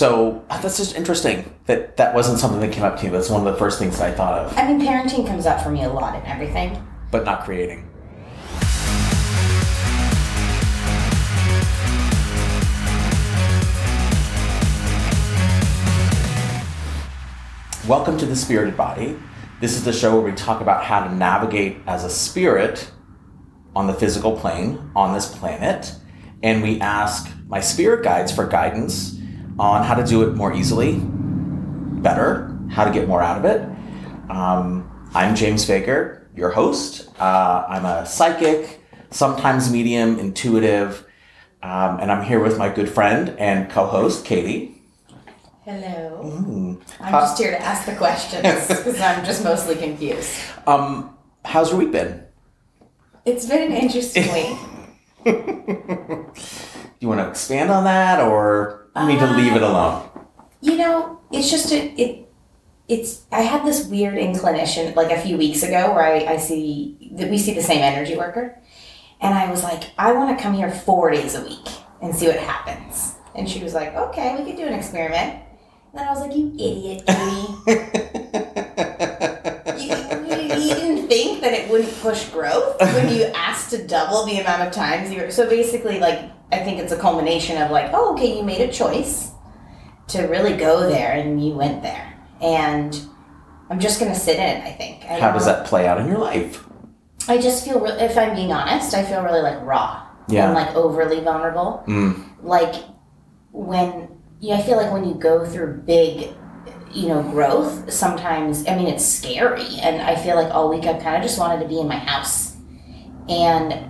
So uh, that's just interesting that that wasn't something that came up to you. That's one of the first things I thought of, I mean, parenting comes up for me a lot in everything. but not creating. Welcome to the Spirited Body. This is the show where we talk about how to navigate as a spirit on the physical plane on this planet. And we ask my spirit guides for guidance on how to do it more easily, better, how to get more out of it. Um, I'm James Fager, your host. Uh, I'm a psychic, sometimes medium, intuitive, um, and I'm here with my good friend and co host, Katie. Hello. Mm. I'm just here to ask the questions because I'm just mostly confused. Um, how's your week been? It's been an interesting week. You want to expand on that, or you need to leave it alone? Uh, you know, it's just a, it. It's I had this weird inclination like a few weeks ago where I, I see that we see the same energy worker, and I was like, I want to come here four days a week and see what happens. And she was like, Okay, we could do an experiment. And then I was like, You idiot, you, you didn't think that it wouldn't push growth when you asked to double the amount of times you were so basically like i think it's a culmination of like oh okay you made a choice to really go there and you went there and i'm just going to sit in it, i think I How does know. that play out in your life? i just feel re- if i'm being honest i feel really like raw Yeah. and like overly vulnerable Mm. like when yeah i feel like when you go through big you know growth sometimes i mean it's scary and i feel like all week i kind of just wanted to be in my house and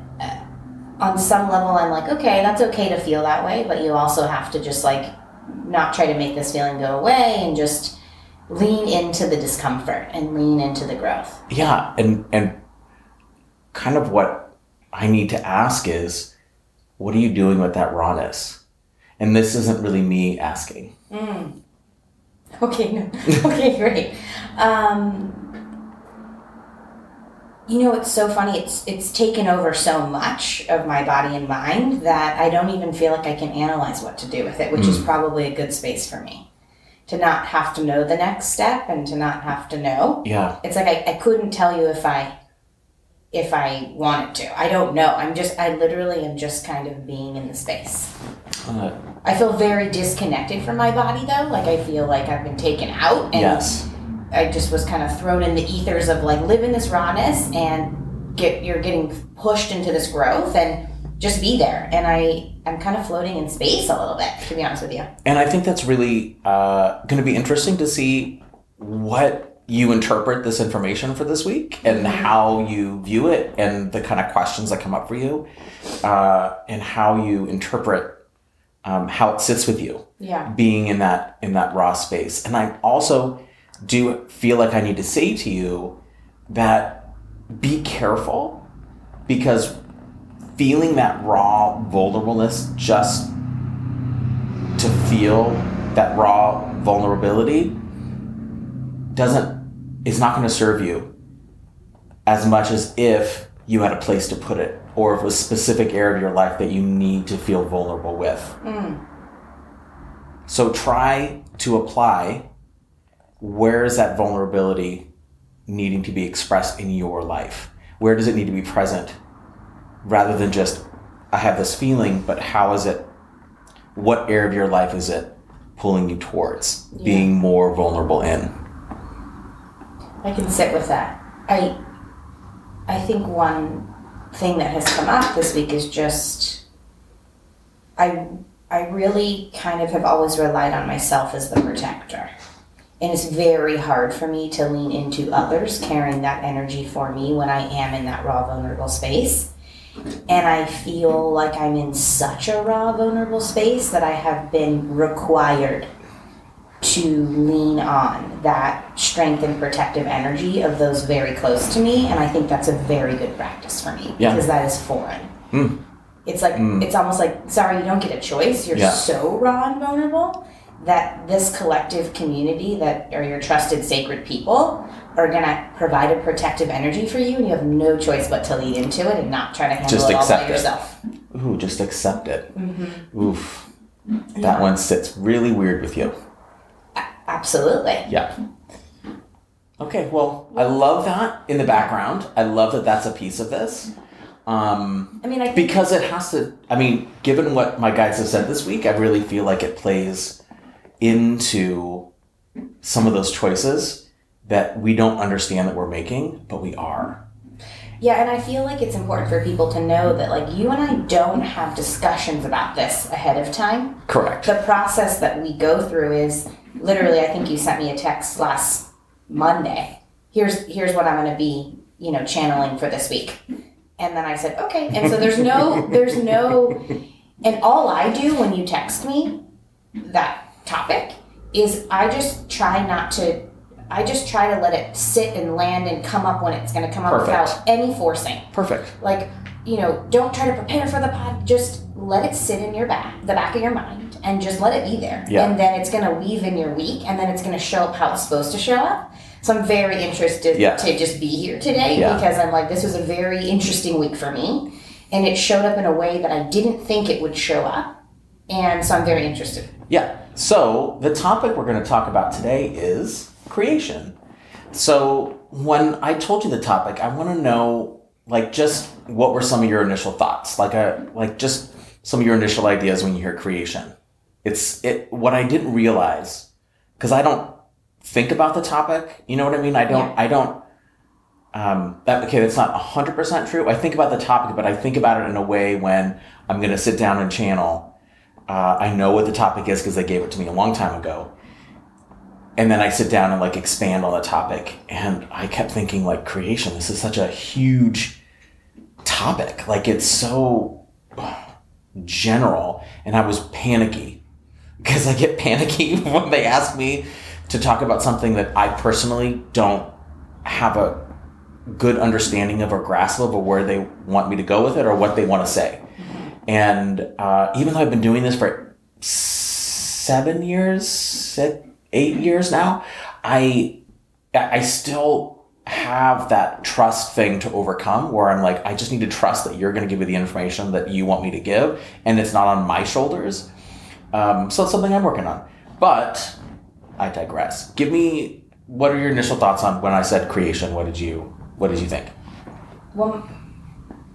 on some level i'm like okay that's okay to feel that way but you also have to just like not try to make this feeling go away and just lean into the discomfort and lean into the growth Yeah, and and kind of what I need to ask is, what are you doing with that rawness? And this isn't really me asking. Mm. Okay, no. okay, great. Um, you know, it's so funny. It's it's taken over so much of my body and mind that I don't even feel like I can analyze what to do with it, which is probably a good space for me. To not have to know the next step and to not have to know. Yeah, It's like I, I couldn't tell you if I if I wanted to. I don't know. I'm just I literally am just kind of being in the space. uh, I feel very disconnected from my body though. Like I feel like I've been taken out and yes, I just was kind of thrown in the ethers of like live in this rawness and get you're getting pushed into this growth and just be there. And I I'm kind of floating in space a little bit, to be honest with you. and I think that's really uh, going to be interesting to see what you interpret this information for this week and how you view it and the kind of questions that come up for you uh, and how you interpret um, how it sits with you. Yeah. being in that in that raw space and i also do feel like i need to say to you that be careful because feeling that raw vulnerableness just to feel that raw vulnerability doesn't is not going to serve you as much as if you had a place to put it or if it was a specific area of your life that you need to feel vulnerable with Mm. so try to apply where is that vulnerability needing to be expressed in your life? Where does it need to be present? Rather than just, I have this feeling, but how is it, what area of your life is it pulling you towards being more vulnerable in? I can sit with that. I I think one thing that has come up this week is just I I really kind of have always relied on myself as the protector. And it's very hard for me to lean into others carrying that energy for me when I am in that raw vulnerable space. And I feel like I'm in such a raw vulnerable space that I have been required to lean on that strength and protective energy of those very close to me and i think that's a very good practice for me Yeah. because that is foreign Mm. it's like Mm. it's almost like sorry you don't get a choice you're Yeah. so raw and vulnerable that this collective community that are your trusted sacred people are gonna provide a protective energy for you and you have no choice but to lead into it and not try to handle Just it all by accept it. yourself Ooh, just accept it. mm-hmm. Oof. That one sits really weird with you. Absolutely. Yeah. Okay, well, I love that in the background. I love that that's a piece of this. Um, I mean, I because it has to, I mean, given what my guides have said this week, I really feel like it plays into some of those choices that we don't understand that we're making, but we are. Yeah, and I feel like it's important for people to know that like you and I don't have discussions about this ahead of time. Correct. The process that we go through is literally I think you sent me a text last Monday. Here's here's what I'm going to be, you know, channeling for this week. And then I said, "Okay." And so there's no there's no and all I do when you text me that topic is I just try not to I just try to let it sit and land and come up when it's going to come up Perfect. without any forcing. Perfect. Like, you know, don't try to prepare for the pod. Just let it sit in your back, the back of your mind, and just let it be there. Yeah. And then it's going to weave in your week, and then it's going to show up how it's supposed to show up. So I'm very interested Yeah. to just be here today Yeah. because I'm like, this was a very interesting week for me, and it showed up in a way that I didn't think it would show up, and so I'm very interested. Yeah. So the topic we're going to talk about today is creation. So when I told you the topic, I want to know like just what were some of your initial thoughts? Like a like just some of your initial ideas when you hear creation. It's it what I didn't realize cuz I don't think about the topic, you know what I mean? I don't I don't um, that, okay, that's not 100% true. I think about the topic, but I think about it in a way when I'm going to sit down and channel uh, I know what the topic is because they gave it to me a long time ago. And then I sit down and like expand on the topic. And I kept thinking, like, creation, this is such a huge topic. Like, it's so general. And I was panicky because I get panicky when they ask me to talk about something that I personally don't have a good understanding of or grasp of or where they want me to go with it or what they want to say. And uh, even though I've been doing this for seven years, eight years now, I I still have that trust thing to overcome where I'm like, I just need to trust that you're going to give me the information that you want me to give, and it's not on my shoulders. Um, so it's something I'm working on. But I digress. Give me what are your initial thoughts on when I said creation? What did you What did you think? Well,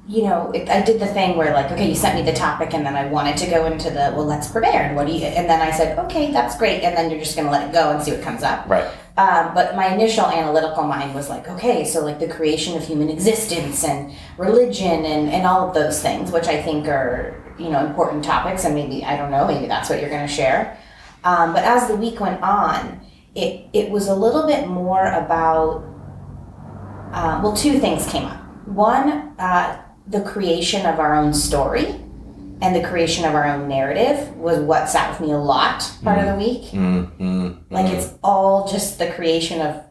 you know, it, I did the thing where like, okay, you sent me the topic, and then I wanted to go into the well, let's prepare. And what do you? And then I said, okay, that's great. And then you're just gonna let it go and see what comes up. Right. Um, but my initial analytical mind was like, okay, so like the creation of human existence and religion and and all of those things, which I think are you know important topics, and maybe I don't know, maybe that's what you're gonna share. Um, but as the week went on, it it was a little bit more about uh, well, two things came up. One, uh, the creation of our own story and the creation of our own narrative was what sat with me a lot part of the week. Mm, mm, Like mm. it's all just the creation of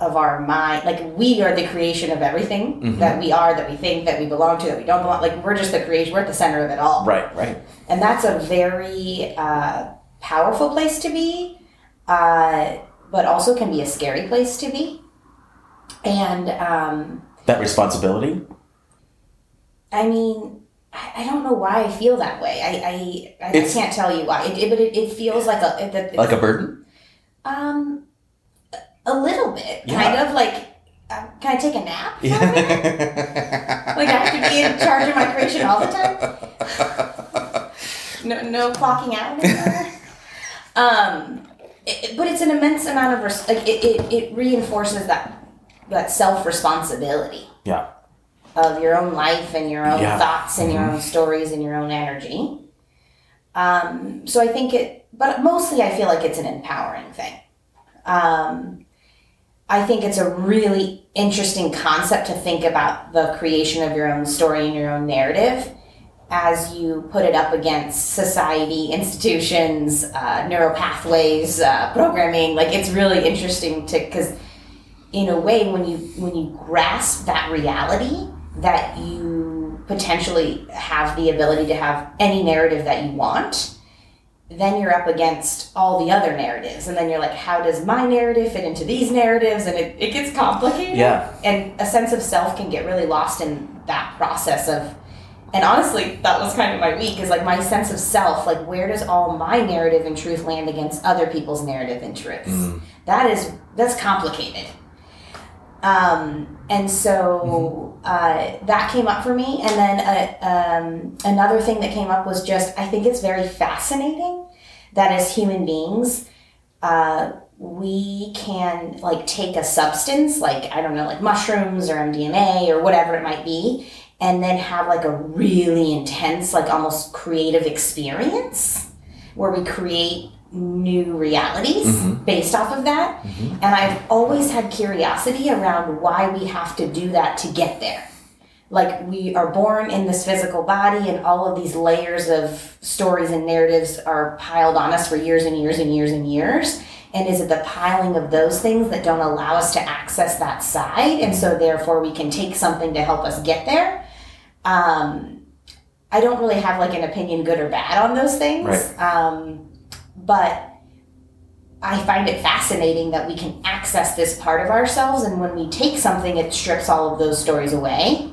of our mind. Like we are the creation of everything Mhm. that we are, that we think, that we belong to, that we don't belong. Like we're just the creation. We're at the center of it all. right, right. And that's a very uh, powerful place to be, uh, but also can be a scary place to be. And um, That responsibility. I mean, I, I don't know why I feel that way. I I, I, can't tell you why. It, it- but it, it feels like a it, it, Like a burden? um a little bit, Yeah. kind of like. Uh, can I take a nap? for a minute? Yeah. Like I have to be in charge of my creation all the time. No, no clocking out anymore. um, but it's an immense amount of res- like it, it, it reinforces that that self responsibility yeah. Of your own life and your own Yeah. thoughts and your own stories and your own energy. Um, so I think it, but mostly I feel like it's an empowering thing. Um, I think it's a really interesting concept to think about the creation of your own story and your own narrative as you put it up against society, institutions, uh, neural pathways, uh, programming. Like it's really interesting to because in a way when you when you grasp that reality that you potentially have the ability to have any narrative that you want then you're up against all the other narratives and then you're like how does my narrative fit into these narratives and it, it gets complicated Yeah. and a sense of self can get really lost in that process of and honestly, that was kind of my week is like my sense of self. Like, where does all my narrative and truth land against other people's narrative and truths? Mm. That is that's complicated. Um, and so uh, that came up for me, and then uh, um, another thing that came up was just I think it's very fascinating that as human beings, uh, we can like take a substance like I don't know, like mushrooms or MDMA or whatever it might be, and then have like a really intense, like almost creative experience where we create new realities Mhm. based off of that. Mhm. And I've always had curiosity around why we have to do that to get there. Like we are born in this physical body and all of these layers of stories and narratives are piled on us for years and years and years and years. And is it the piling of those things that don't allow us to access that side? And so therefore we can take something to help us get there. Um, I don't really have like an opinion, good or bad, on those things. Right. Um, but I find it fascinating that we can access this part of ourselves, and when we take something, it strips all of those stories away.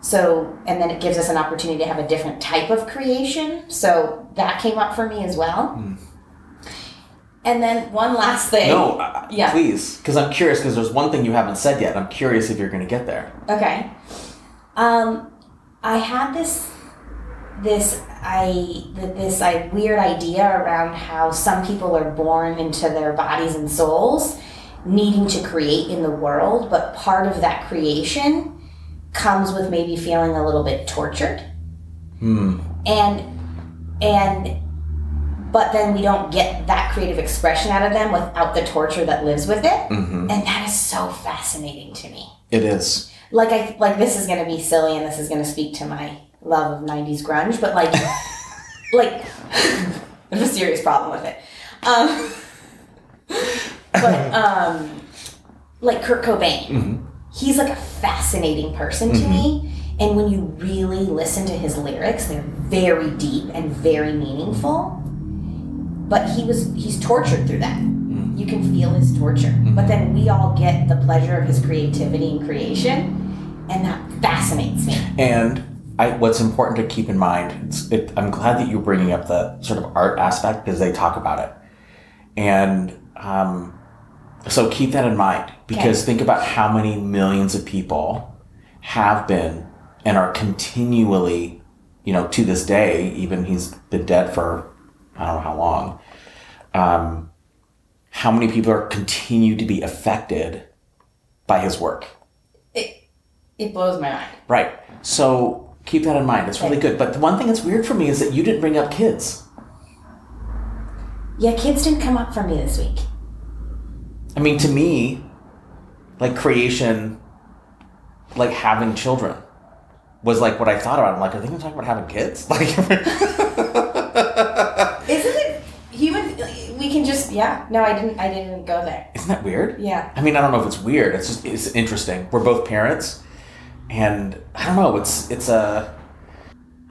So, and then it gives us an opportunity to have a different type of creation. So that came up for me as well. Hmm. And then one last thing. No, uh, Yeah. please, because I'm curious. Because there's one thing you haven't said yet. I'm curious if you're going to get there. Okay. Um, I had this this I this like weird idea around how some people are born into their bodies and souls needing to create in the world, but part of that creation comes with maybe feeling a little bit tortured. Hmm. And and but then we don't get that creative expression out of them without the torture that lives with it. hmm And that is so fascinating to me It is. like I like this is gonna be silly and this is gonna speak to my love of '90s grunge, but like, like, I have a serious problem with it. Um, but um, like Kurt Cobain, hmm he's like a fascinating person to Mhm. me, and when you really listen to his lyrics, they're very deep and very meaningful. But he was he's tortured through that. Mm. You can feel his torture, but then we all get the pleasure of his creativity and creation, and that fascinates me. And I, what's important to keep in mind, it's, it, I'm glad that you're bringing up the sort of art aspect because they talk about it. And um, so keep that in mind because think about how many millions of people have been and are continually, you know, to this day, even he's been dead for I don't know how long. Um, how many people are continue to be affected by his work? It it blows my mind. Right. So keep that in mind. It's really good. But the one thing that's weird for me is that you didn't bring up kids. Yeah, kids didn't come up for me this week. I mean, to me, like creation, like having children, was like what I thought about. I'm like, are they going to talk about having kids? Like, Isn't it human? We can just yeah. No, I didn't. I didn't go there. isn't that weird? Yeah. I mean, I don't know if it's weird. It's just it's interesting. We're both parents, and I don't know. It's it's a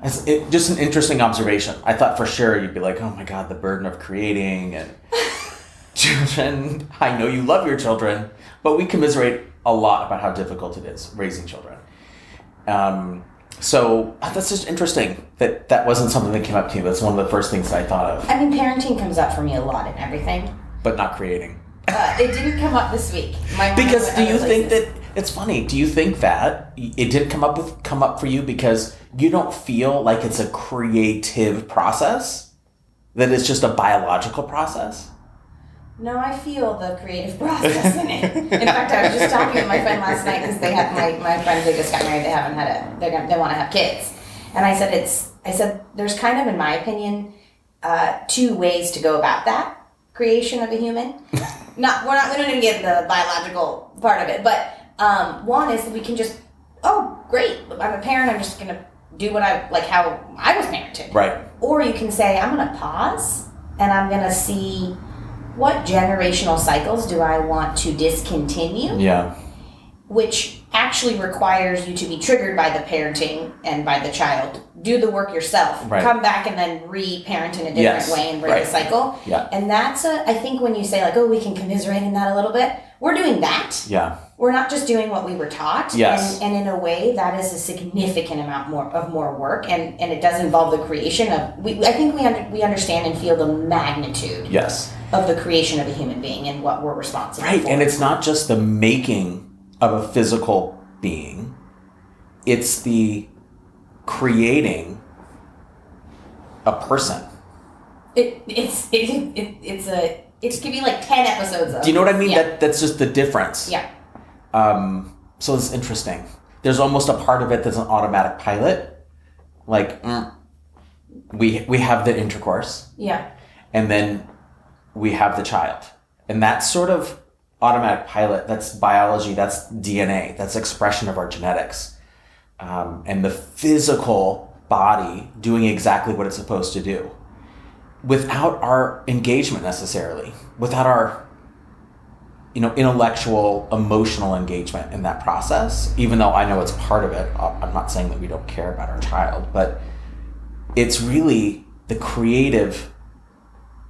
it's it, just an interesting observation. I thought for sure you'd be like, oh my god, the burden of creating and children. I know you love your children, but we commiserate a lot about how difficult it is raising children. Um, so uh, that's just interesting that that wasn't something that came up to you. That's one of the first things that I thought of, I mean, parenting comes up for me a lot in everything. but not creating. Uh, it didn't come up this week. My Because do you think that it's funny? Do you think that it didn't come up with come up for you because you don't feel like it's a creative process? That it's just a biological process? No, I feel the creative process in it. In fact, I was just talking with my friend last night because they have my, my friends they just got married. They haven't had a they're gonna, they want to have kids, and I said it's I said there's kind of in my opinion uh, two ways to go about that creation of a human. not we're not we don't even get the biological part of it, but um, one is that we can just oh great I'm a parent I'm just gonna do what I like how I was parented. Right. Or you can say, I'm going to pause and I'm going to see what generational cycles do I want to discontinue, Yeah. which actually requires you to be triggered by the parenting and by the child. Do the work yourself. Right. Come back and then re-parent in a different Yes, way and break right. the cycle. Yeah. And that's a I think when you say like, oh, we can commiserate in that a little bit, we're doing that. Yeah. We're not just doing what we were taught. Yes. And, and in a way that is a significant amount more of more work and, and it does involve the creation of we I think we under, we understand and feel the magnitude Yes. of the creation of a human being and what we're responsible Right. for. Right, and it's not just the making of a physical being, it's the creating a person. It, it's it, it, it's a it could be like ten episodes of. Do you know what I mean? Yeah. That that's just the difference. yeah. Um, so it's interesting. There's almost a part of it that's an automatic pilot. Like mm, we we have the intercourse, Yeah. and then we have the child, and that's sort of automatic pilot. That's biology. That's DNA. That's expression of our genetics, um, and the physical body doing exactly what it's supposed to do, without our engagement necessarily, without our you know intellectual emotional engagement in that process even though i know it's part of it I- i'm not saying that we don't care about our child but it's really the creative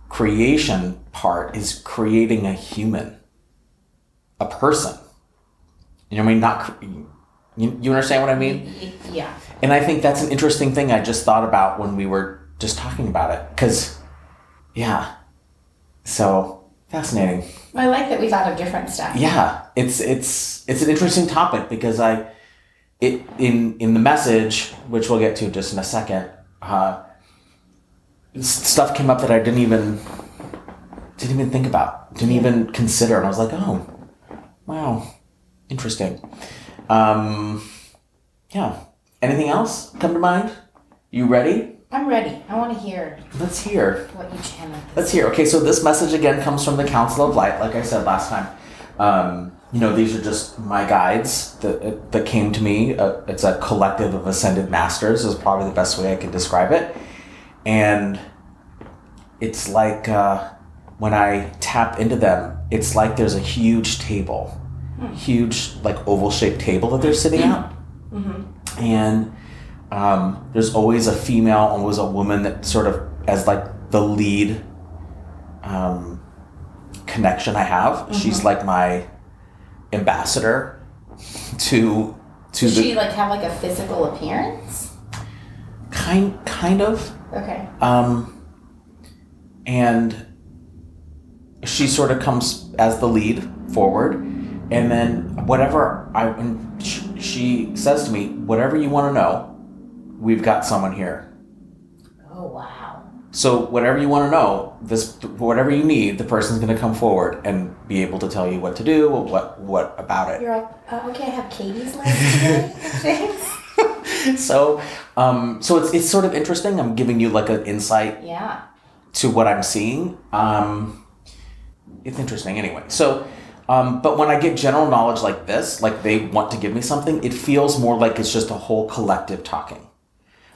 creation part is creating a human a person you know what i mean not you, you understand what i mean Yeah. and I think that's an interesting thing I just thought about when we were just talking about it. Because, yeah. So, fascinating. I like that we thought of different stuff. Yeah, it's it's it's an interesting topic because I it in in the message, which we'll get to just in a second, uh, stuff came up that I didn't even didn't even think about, didn't even consider, and I was like, oh, wow, interesting. Um, yeah. Anything else come to mind? You ready? I'm ready. I want to hear Let's hear. what you channel. Let's hear. Okay, so this message again comes from the Council of Light, like I said last time. Um, you know, these are just my guides that, that came to me. Uh, it's a collective of ascended masters, is probably the best way I can describe it. And it's like uh, when I tap into them, it's like there's a huge table, huge, like oval shaped table that they're sitting at. And um, there's always a female, always a woman that sort of as like the lead um, connection I have. She's like my ambassador to to Does the she like have like a physical appearance? kind kind of Okay. um, and she sort of comes as the lead forward and then whatever i and she says to me whatever you want to know we've got someone here Oh wow. so whatever you want to know this whatever you need the person's going to come forward and be able to tell you what to do what what about it You're all uh, okay. I have Katie's today. So um so it's it's sort of interesting i'm giving you like an insight Yeah. to what I'm seeing. Um, it's interesting anyway. So, um, but when I get general knowledge like this, like they want to give me something, it feels more like it's just a whole collective talking.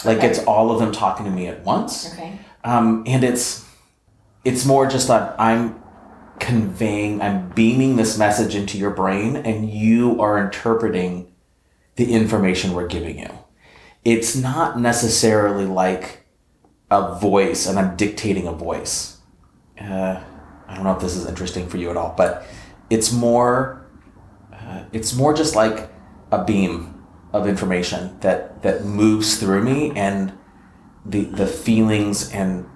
Like Okay. it's all of them talking to me at once. Okay. Um, and it's it's more just that I'm conveying, I'm beaming this message into your brain, and you are interpreting the information we're giving you. It's not necessarily like a voice, and I'm dictating a voice. Uh, I don't know if this is interesting for you at all, but it's more, uh, it's more just like a beam of information that that moves through me, and the the feelings and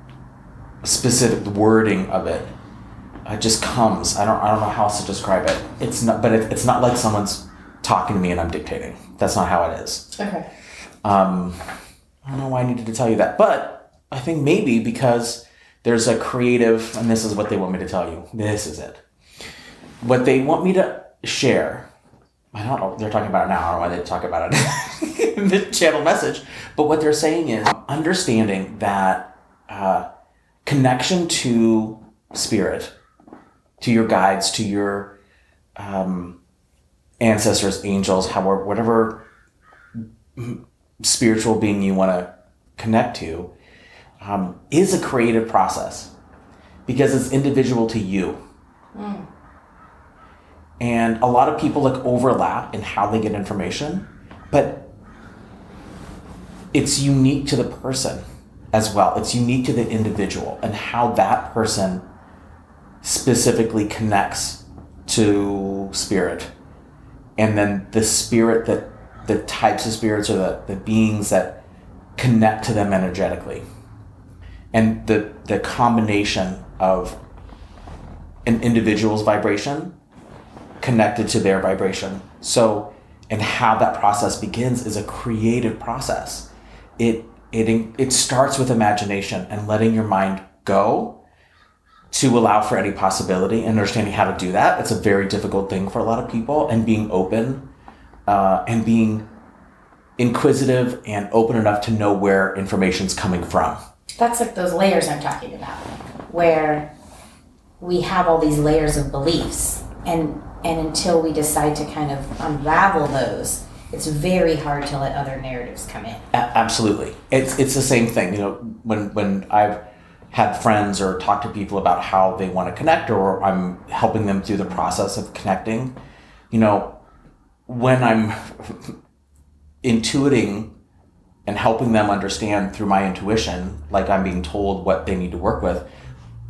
specific wording of it uh, just comes. I don't I don't know how else to describe it. It's not, but it, it's not like someone's talking to me and I'm dictating. That's not how it is. Okay. Um, I don't know why I needed to tell you that, but I think maybe because there's a creative, and this is what they want me to tell you. This is it. What they want me to share. I don't know. They're talking about it now. I don't know why they talk about it in the channel message. But what they're saying is understanding that uh, connection to spirit, to your guides, to your um, ancestors, angels, however, whatever spiritual being you want to connect to um, is a creative process because it's individual to you. and a lot of people like overlap in how they get information but it's unique to the person as well. It's unique to the individual and how that person specifically connects to spirit. And then the spirit that the types of spirits or the, the beings that connect to them energetically and the the combination of an individual's vibration connected to their vibration. So and how that process begins is a creative process. It it it starts with imagination and letting your mind go to allow for any possibility and understanding how to do that. It's a very difficult thing for a lot of people and being open uh, and being inquisitive and open enough to know where information's coming from That's like those layers I'm talking about, where we have all these layers of beliefs, and and until we decide to kind of unravel those, it's very hard to let other narratives come in. Absolutely it's it's the same thing you know when when i've had friends or talked to people about how they want to connect or i'm helping them through the process of connecting you know when i'm intuiting and helping them understand through my intuition like i'm being told what they need to work with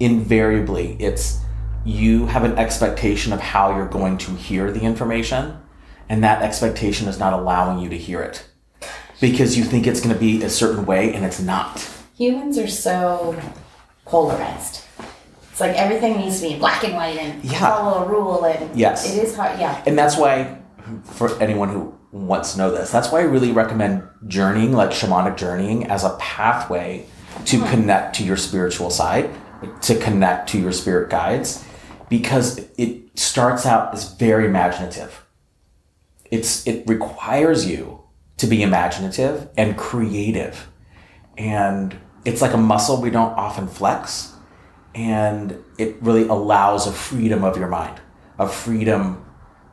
invariably it's you have an expectation of how you're going to hear the information and that expectation is not allowing you to hear it because you think it's going to be a certain way and it's not Humans are so polarized. It's like everything needs to be black and white and Yeah. follow a rule, and Yes. it is hard. Yeah, and that's why for anyone who wants to know this. That's why i really recommend journeying like shamanic journeying as a pathway to hmm. connect to your spiritual side to connect to your spirit guides because it starts out as very imaginative. It's it requires you to be imaginative and creative. And it's like a muscle we don't often flex and it really allows a freedom of your mind a freedom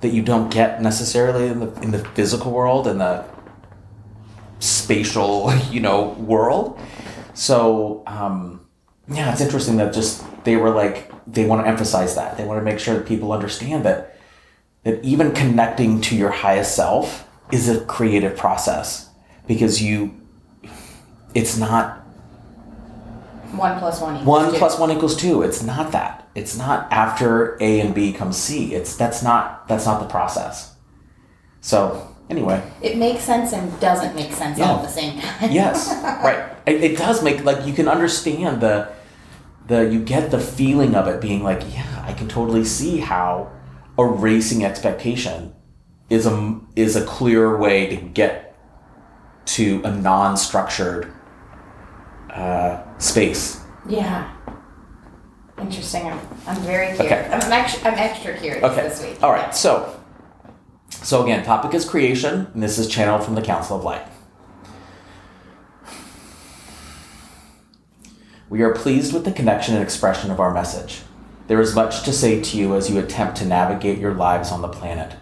that you don't get necessarily in the in the physical world and the spatial you know world. So um yeah it's interesting that just they were like they want to emphasize that. They want to make sure that people understand that that even connecting to your highest self is a creative process because you it's not one plus one equals one two. plus one equals two. It's not that. It's not after A and B comes C. It's that's not that's not the process. So anyway, It makes sense and doesn't make sense all at the same time. yes, right. It, it does make like you can understand the the you get the feeling of it being like yeah I can totally see how erasing expectation is a is a clear way to get to a non-structured uh, space. Yeah. Interesting. I'm, I'm very curious. Okay. I'm, extra, I'm extra curious Okay. this week. All right. So, so again, topic is creation, and this is channeled from the Council of Light. We are pleased with the connection and expression of our message. There is much to say to you as you attempt to navigate your lives on the planet.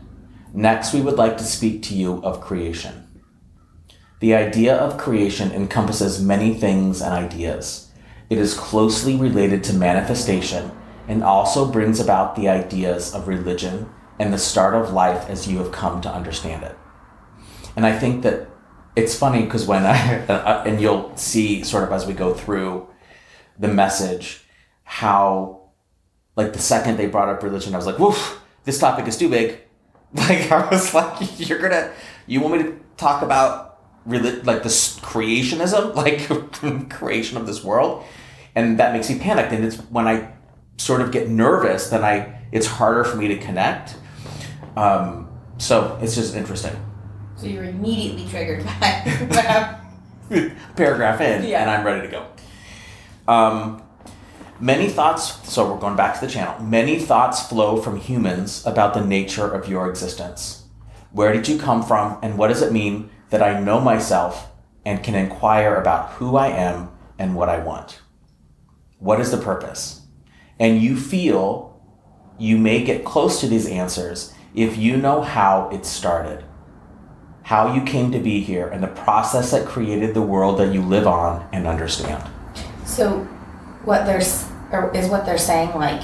Next, we would like to speak to you of creation. The idea of creation encompasses many things and ideas. It is closely related to manifestation and also brings about the ideas of religion and the start of life as you have come to understand it. And I think that it's funny because when I, uh, and you'll see sort of as we go through the message, how like the second they brought up religion, I was like, woof, this topic is too big. Like I was like, you're gonna, you want me to talk about reli- like this creationism, like creation of this world, and that makes me panic. And it's when I sort of get nervous, then I it's harder for me to connect. Um, so it's just interesting. So you're immediately triggered by. Paragraph in, Yeah. and I'm ready to go. Um, many thoughts. So we're going back to the channel. Many thoughts flow from humans about the nature of your existence. Where did you come from, and what does it mean that I know myself and can inquire about who I am and what I want? What is the purpose? And you feel you may get close to these answers if you know how it started, how you came to be here, and the process that created the world that you live on and understand. so, what they're or is what they're saying like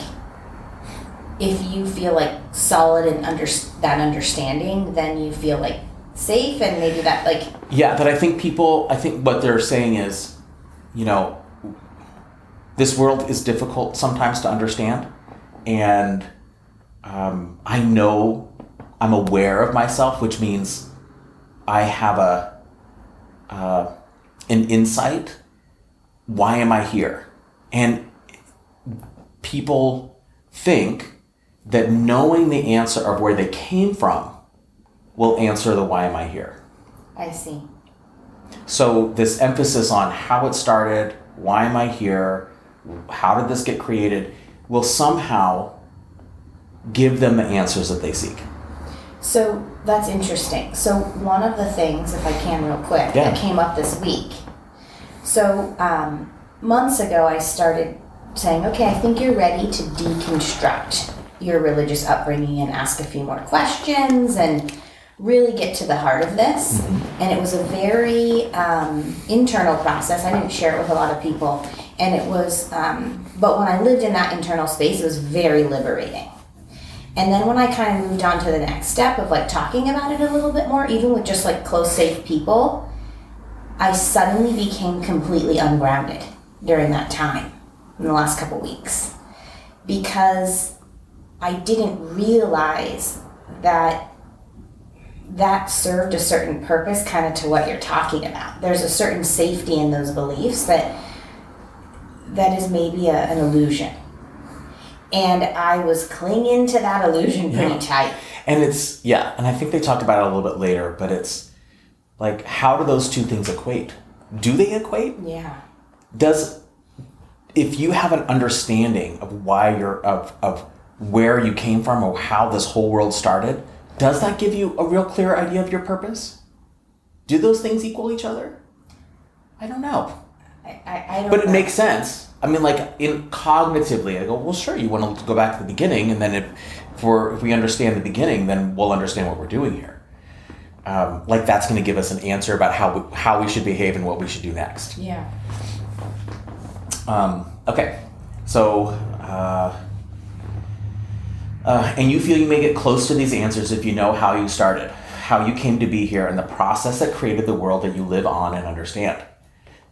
if you feel like solid and under that understanding, then you feel like safe and maybe that like Yeah, but I think people, I think what they're saying is, you know, this world is difficult sometimes to understand. And um, I know I'm aware of myself, which means I have a uh, an insight. Why am I here? And people think that knowing the answer of where they came from will answer the why am I here. I see. So this emphasis on how it started, why am I here, how did this get created, will somehow give them the answers that they seek. So that's interesting. So one of the things, if I can real quick, Yeah. that came up this week. So um, months ago, I started saying, okay, I think you're ready to deconstruct your religious upbringing and ask a few more questions and really get to the heart of this. And it was a very um, internal process. I didn't share it with a lot of people. And it was, um, but when I lived in that internal space, it was very liberating. And then when I kind of moved on to the next step of like talking about it a little bit more, even with just like close, safe people, I suddenly became completely ungrounded during that time in the last couple weeks because I didn't realize that that served a certain purpose kind of to what you're talking about. There's a certain safety in those beliefs that that is maybe a, an illusion. And I was clinging to that illusion pretty Yeah. tight. And it's, yeah, and I think they talked about it a little bit later, but it's like, how do those two things equate? Do they equate? Yeah. Does, if you have an understanding of why you're, of, of where you came from or how this whole world started, does that give you a real clear idea of your purpose? Do those things equal each other? I don't know. I, I, I don't But it know. makes sense. I mean, like in cognitively, I go, well, sure, you want to go back to the beginning, and then if, if we're if we understand the beginning, then we'll understand what we're doing here. Um, like that's going to give us an answer about how we, how we should behave and what we should do next. Yeah. Um, okay, so uh, uh, and you feel you may get close to these answers if you know how you started, how you came to be here, and the process that created the world that you live on and understand.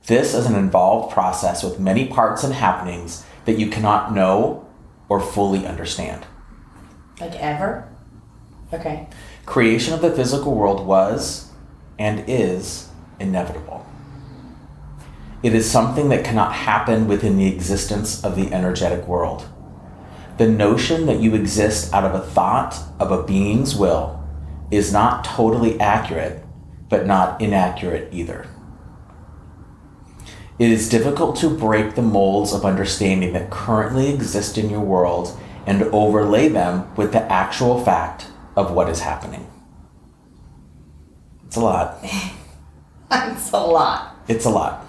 This is an involved process with many parts and happenings that you cannot know or fully understand. Like ever? Okay. Creation of the physical world was and is inevitable. It is something that cannot happen within the existence of the energetic world. The notion that you exist out of a thought of a being's will is not totally accurate, but not inaccurate either. It is difficult to break the molds of understanding that currently exist in your world and overlay them with the actual fact of what is happening. It's a lot. it's a lot. It's a lot.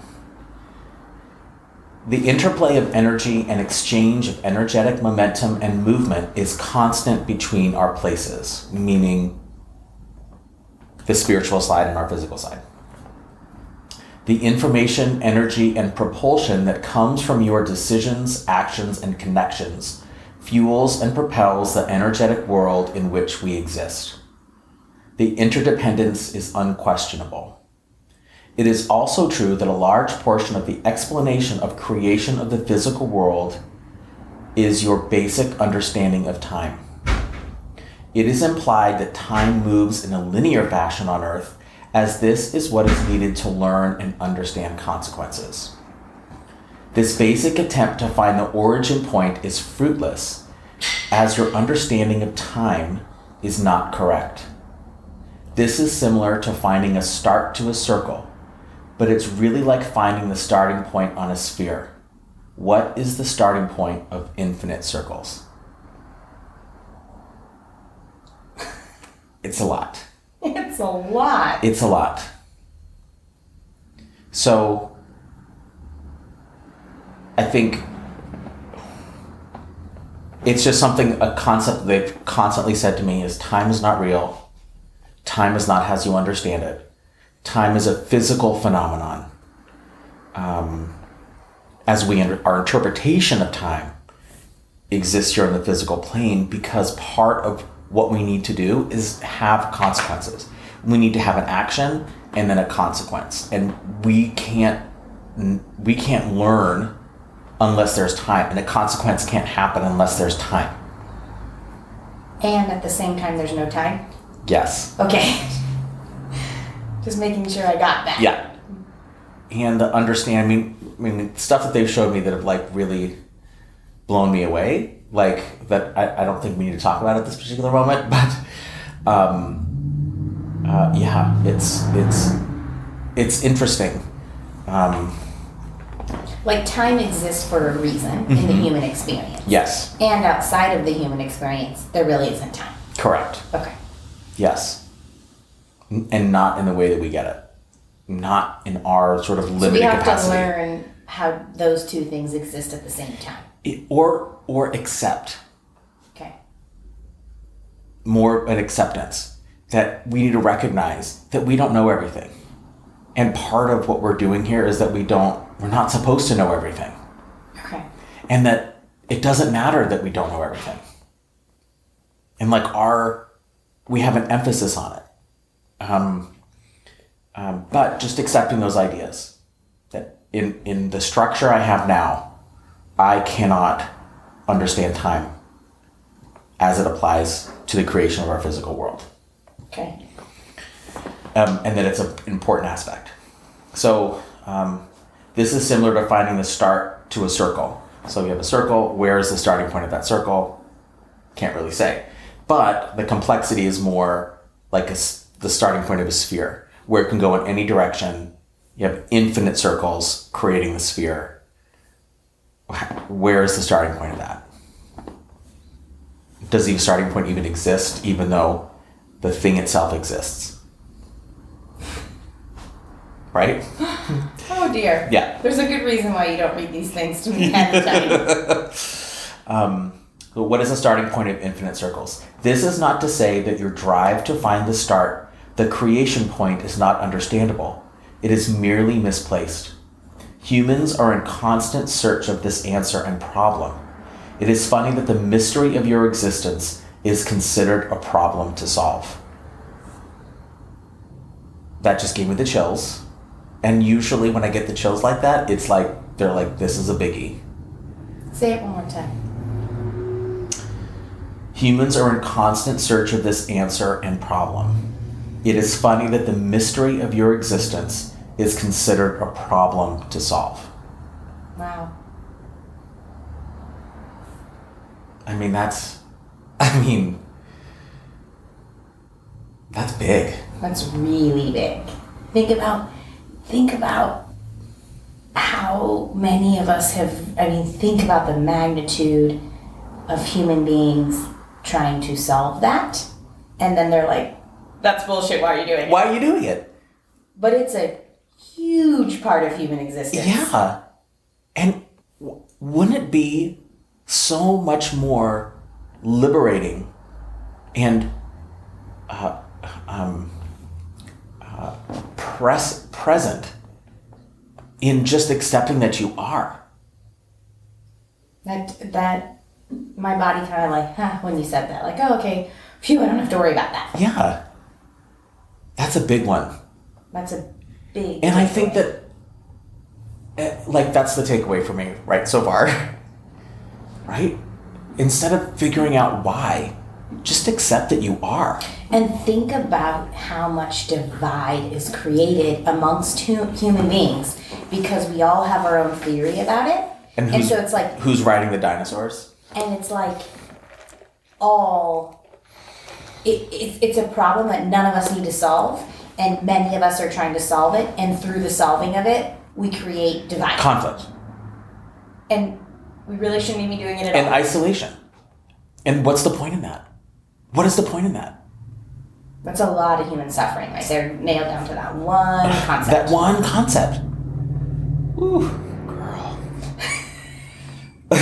The interplay of energy and exchange of energetic momentum and movement is constant between our places, meaning the spiritual side and our physical side. The information, energy, and propulsion that comes from your decisions, actions, and connections fuels and propels the energetic world in which we exist. The interdependence is unquestionable. It is also true that a large portion of the explanation of creation of the physical world is your basic understanding of time. It is implied that time moves in a linear fashion on Earth, as this is what is needed to learn and understand consequences. This basic attempt to find the origin point is fruitless, as your understanding of time is not correct. This is similar to finding a start to a circle, but it's really like finding the starting point on a sphere. What is the starting point of infinite circles? It's a lot. It's a lot. It's a lot. So, I think it's just something, a concept they've constantly said to me is time is not real. Time is not as you understand it. Time is a physical phenomenon. Um, as we, our interpretation of time exists here on the physical plane because part of what we need to do is have consequences. We need to have an action and then a consequence. And we can't we can't learn unless there's time and a consequence can't happen unless there's time. And at the same time there's no time. Yes. Okay. Just making sure I got that. Yeah. And the understanding, I mean stuff that they've showed me that have like really blown me away like that I, I don't think we need to talk about at this particular moment but um, uh, yeah it's it's it's interesting um, Like time exists for a reason in the Mhm. human experience. yes And outside of the human experience, there really isn't time. correct Okay. yes and not in the way that we get it not in our sort of limited So we have capacity to learn how those two things exist at the same time. It- or or accept Okay. more an acceptance that we need to recognize that we don't know everything. And part of what we're doing here is that we don't, we're not supposed to know everything. Okay. And that it doesn't matter that we don't know everything. And like our, we have an emphasis on it. Um, um, but just accepting those ideas that in, in the structure I have now, I cannot understand time as it applies to the creation of our physical world Okay. um, and that it's an important aspect. So um, this is similar to finding the start to a circle. So you have a circle. Where is the starting point of that circle? Can't really say. But the complexity is more like a the starting point of a sphere, where it can go in any direction. You have infinite circles creating the sphere. Where is the starting point of that? Does the starting point even exist, even though the thing itself exists? Right? Oh dear. Yeah. There's a good reason why you don't read these things to me ahead of time. Um, what is the starting point of infinite circles? This is not to say that your drive to find the start, the creation point, is not understandable. It is merely misplaced. Humans are in constant search of this answer and problem. It is funny that the mystery of your existence is considered a problem to solve. That just gave me the chills. And usually, when I get the chills like that, it's like they're like, this is a biggie. Say it one more time. Humans are in constant search of this answer and problem. It is funny that the mystery of your existence is considered a problem to solve. Wow. I mean, that's, I mean, that's big. That's really big. Think about think about how many of us have I mean think about the magnitude of human beings trying to solve that and then they're like that's bullshit why are you doing it? Why are you doing it? But it's a huge part of human existence. Yeah. And w- wouldn't it be so much more liberating and uh, um, uh, press, present in just accepting that you are? That that my body kind of like, huh, when you said that, like, oh, okay, phew, I don't have to worry about that. Yeah. That's a big one. That's a big. And I think that, eh, like, that's the takeaway for me, right, so far. right? Instead of figuring out why, just accept that you are. And think about how much divide is created amongst hu- human beings because we all have our own theory about it. And And, so it's like, Who's riding the dinosaurs? and it's like all, it, it, it's a problem that none of us need to solve. And many of us are trying to solve it. And through the solving of it, we create divide. Conflict and we really shouldn't be doing it at and all. isolation. And what's the point in that? What is the point in that? That's a lot of human suffering right? They're nailed down to that one concept. That one concept. Ooh, girl.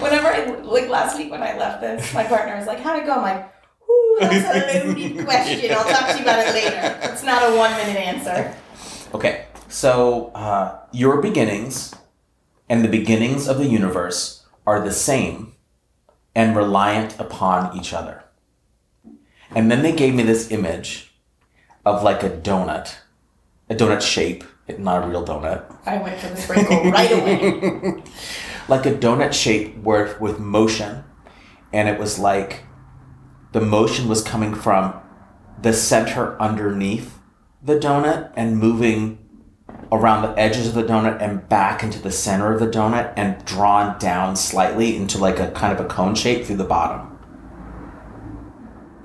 Whenever I like last week when I left this, my partner was like, "How'd it go?" I'm like, "Ooh, that's a loaded question. I'll talk to you about it later. It's not a one minute answer." Okay, so uh, your beginnings and the beginnings of the universe are the same and reliant upon each other. And then they gave me this image of like a donut, a donut shape, not a real donut, I went for the sprinkle right away. like a donut shape where with motion, and it was like the motion was coming from the center underneath the donut and moving around the edges of the donut and back into the center of the donut and drawn down slightly into like a kind of a cone shape through the bottom.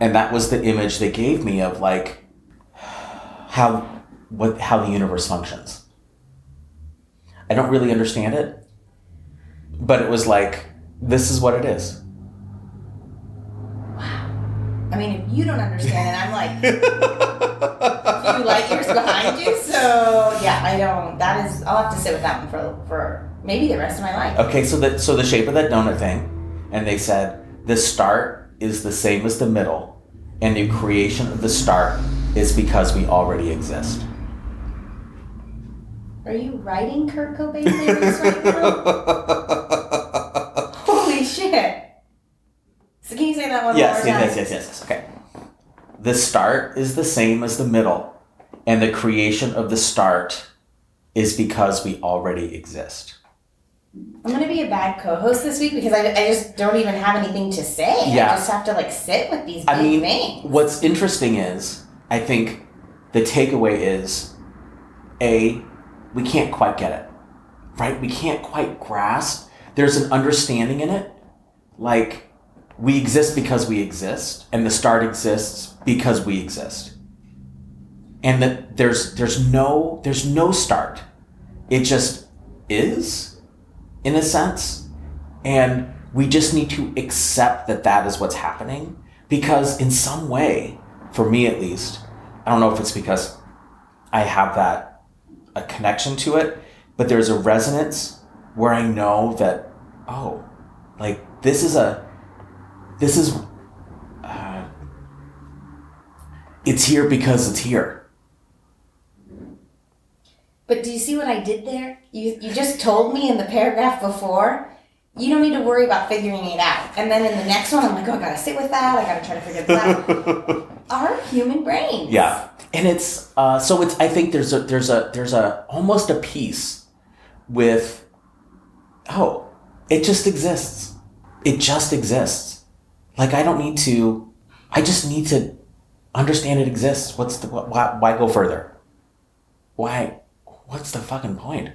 And that was the image they gave me of like how what how the universe functions. I don't really understand it, but it was like this is what it is. I mean, if you don't understand it, I'm like few light years behind you. So yeah, I don't. That is, I'll have to sit with that one for for maybe the rest of my life. Okay, so that so the shape of that donut thing, and they said the start is the same as the middle, and the creation of the start is because we already exist. Are you writing Kurt Cobain lyrics right now? Holy shit! So can you say that one yes, more time? yes, yes, yes, yes. Okay. The start is the same as the middle, and the creation of the start is because we already exist. I'm gonna be a bad co-host this week because I, I just don't even have anything to say. Yeah. I just have to like sit with these I mean, things. What's interesting is, I think the takeaway is A, we can't quite get it, right? We can't quite grasp. There's an understanding in it. Like, we exist because we exist, and the start exists because we exist. And that there's there's no there's no start. It just is, in a sense. And we just need to accept that that is what's happening because, in some way, for me at least, I don't know if it's because I have that a connection to it, but there's a resonance where I know that, oh, like this is a, this is, uh, it's here because it's here. But do you see what I did there? You you just told me in the paragraph before. You don't need to worry about figuring it out. And then in the next one, I'm like, oh, I gotta sit with that. I gotta try to figure this out. Our human brains. Yeah, and it's uh, so it's. I think there's a there's a there's a almost a peace with, oh, it just exists. It just exists. Like I don't need to. I just need to understand it exists. What's the why, why go further? Why? What's the fucking point?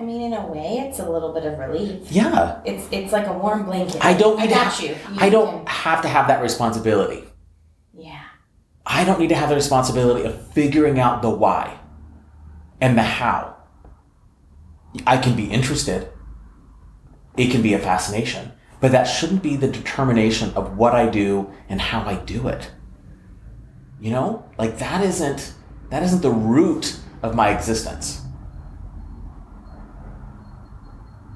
I mean, in a way, it's a little bit of relief. Yeah, It's it's like a warm blanket. I don't. I got ha- you. You I don't can- have to have that responsibility. Yeah. I don't need to have the responsibility of figuring out the why and the how. I can be interested. It can be a fascination, but that shouldn't be the determination of what I do and how I do it. You know? Like that isn't that isn't the root of my existence.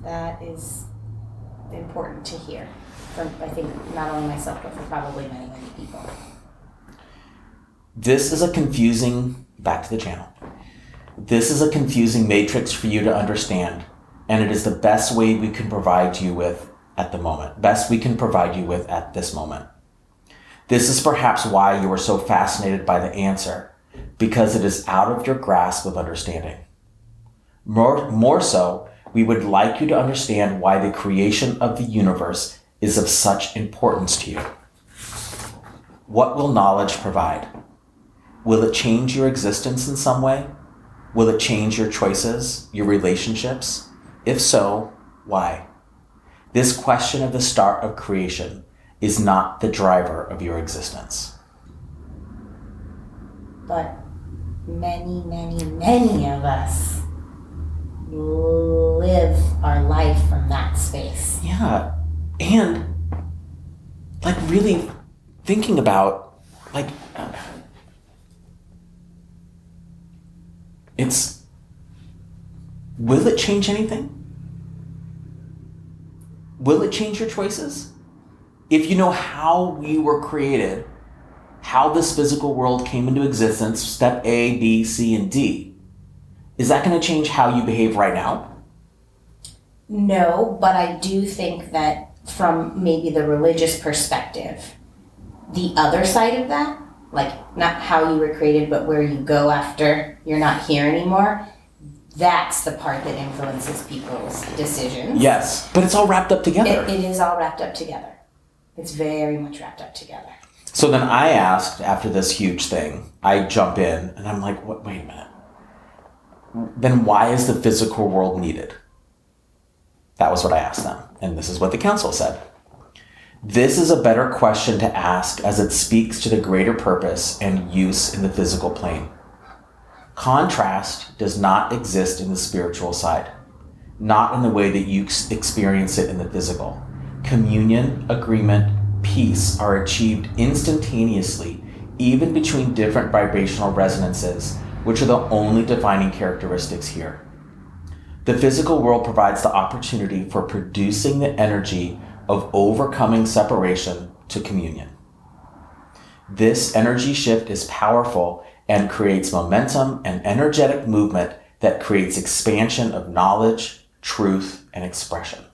That is important to hear from I think not only myself but for probably many many people. This is a confusing back to the channel. This is a confusing matrix for you to understand, and it is the best way we can provide you with at the moment. Best we can provide you with at this moment. This is perhaps why you are so fascinated by the answer, because it is out of your grasp of understanding. More, more so, we would like you to understand why the creation of the universe is of such importance to you. What will knowledge provide? Will it change your existence in some way? Will it change your choices, your relationships? If so, why? This question of the start of creation is not the driver of your existence. But many, many, many of us live our life from that space. Yeah. And like really thinking about like uh, it's will it change anything? Will it change your choices? If you know how we were created, how this physical world came into existence, step A, B, C, and D, is that going to change how you behave right now? No, but I do think that from maybe the religious perspective, the other side of that, like not how you were created, but where you go after you're not here anymore, that's the part that influences people's decisions. Yes, but it's all wrapped up together. It, it is all wrapped up together. It's very much wrapped up together. So then I asked after this huge thing, I jump in and I'm like, what, wait a minute. Then why is the physical world needed? That was what I asked them. And this is what the council said. This is a better question to ask as it speaks to the greater purpose and use in the physical plane. Contrast does not exist in the spiritual side, not in the way that you experience it in the physical. Communion, agreement, peace are achieved instantaneously, even between different vibrational resonances, which are the only defining characteristics here. The physical world provides the opportunity for producing the energy of overcoming separation to communion. This energy shift is powerful and creates momentum and energetic movement that creates expansion of knowledge, truth, and expression.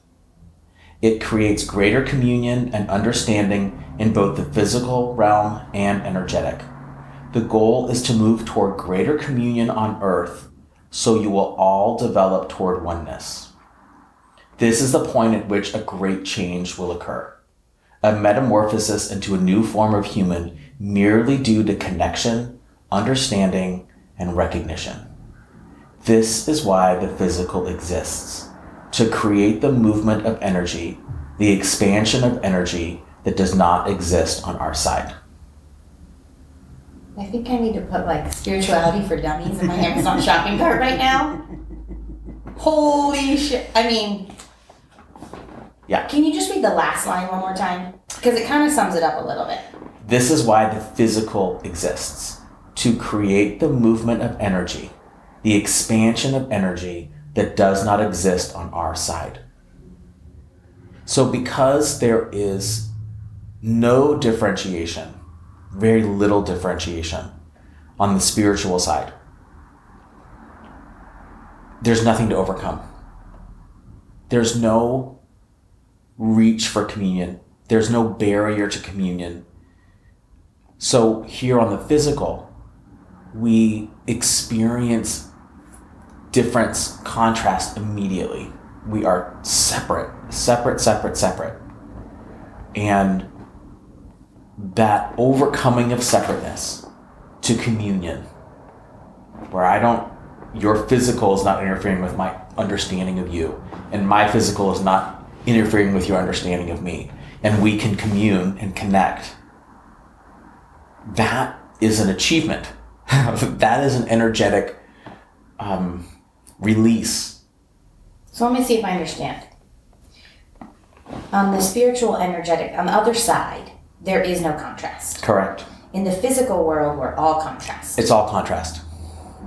It creates greater communion and understanding in both the physical realm and energetic. The goal is to move toward greater communion on earth so you will all develop toward oneness. This is the point at which a great change will occur. A metamorphosis into a new form of human merely due to connection, understanding, and recognition. This is why the physical exists to create the movement of energy, the expansion of energy that does not exist on our side. I think I need to put like spirituality for dummies in my Amazon shopping cart right now. Holy shit. I mean, Yeah. can you just read the last line one more time? Because it kind of sums it up a little bit. This is why the physical exists to create the movement of energy, the expansion of energy that does not exist on our side. So, because there is no differentiation, very little differentiation on the spiritual side, there's nothing to overcome. There's no reach for communion, there's no barrier to communion. So, here on the physical, we experience difference, contrast immediately. We are separate, separate, separate, separate. And that overcoming of separateness to communion, where I don't, your physical is not interfering with my understanding of you, and my physical is not interfering with your understanding of me, and we can commune and connect. That is an achievement. that is an energetic um, release. So let me see if I understand. On the spiritual, energetic, on the other side, there is no contrast. Correct. In the physical world, we're all contrast. It's all contrast.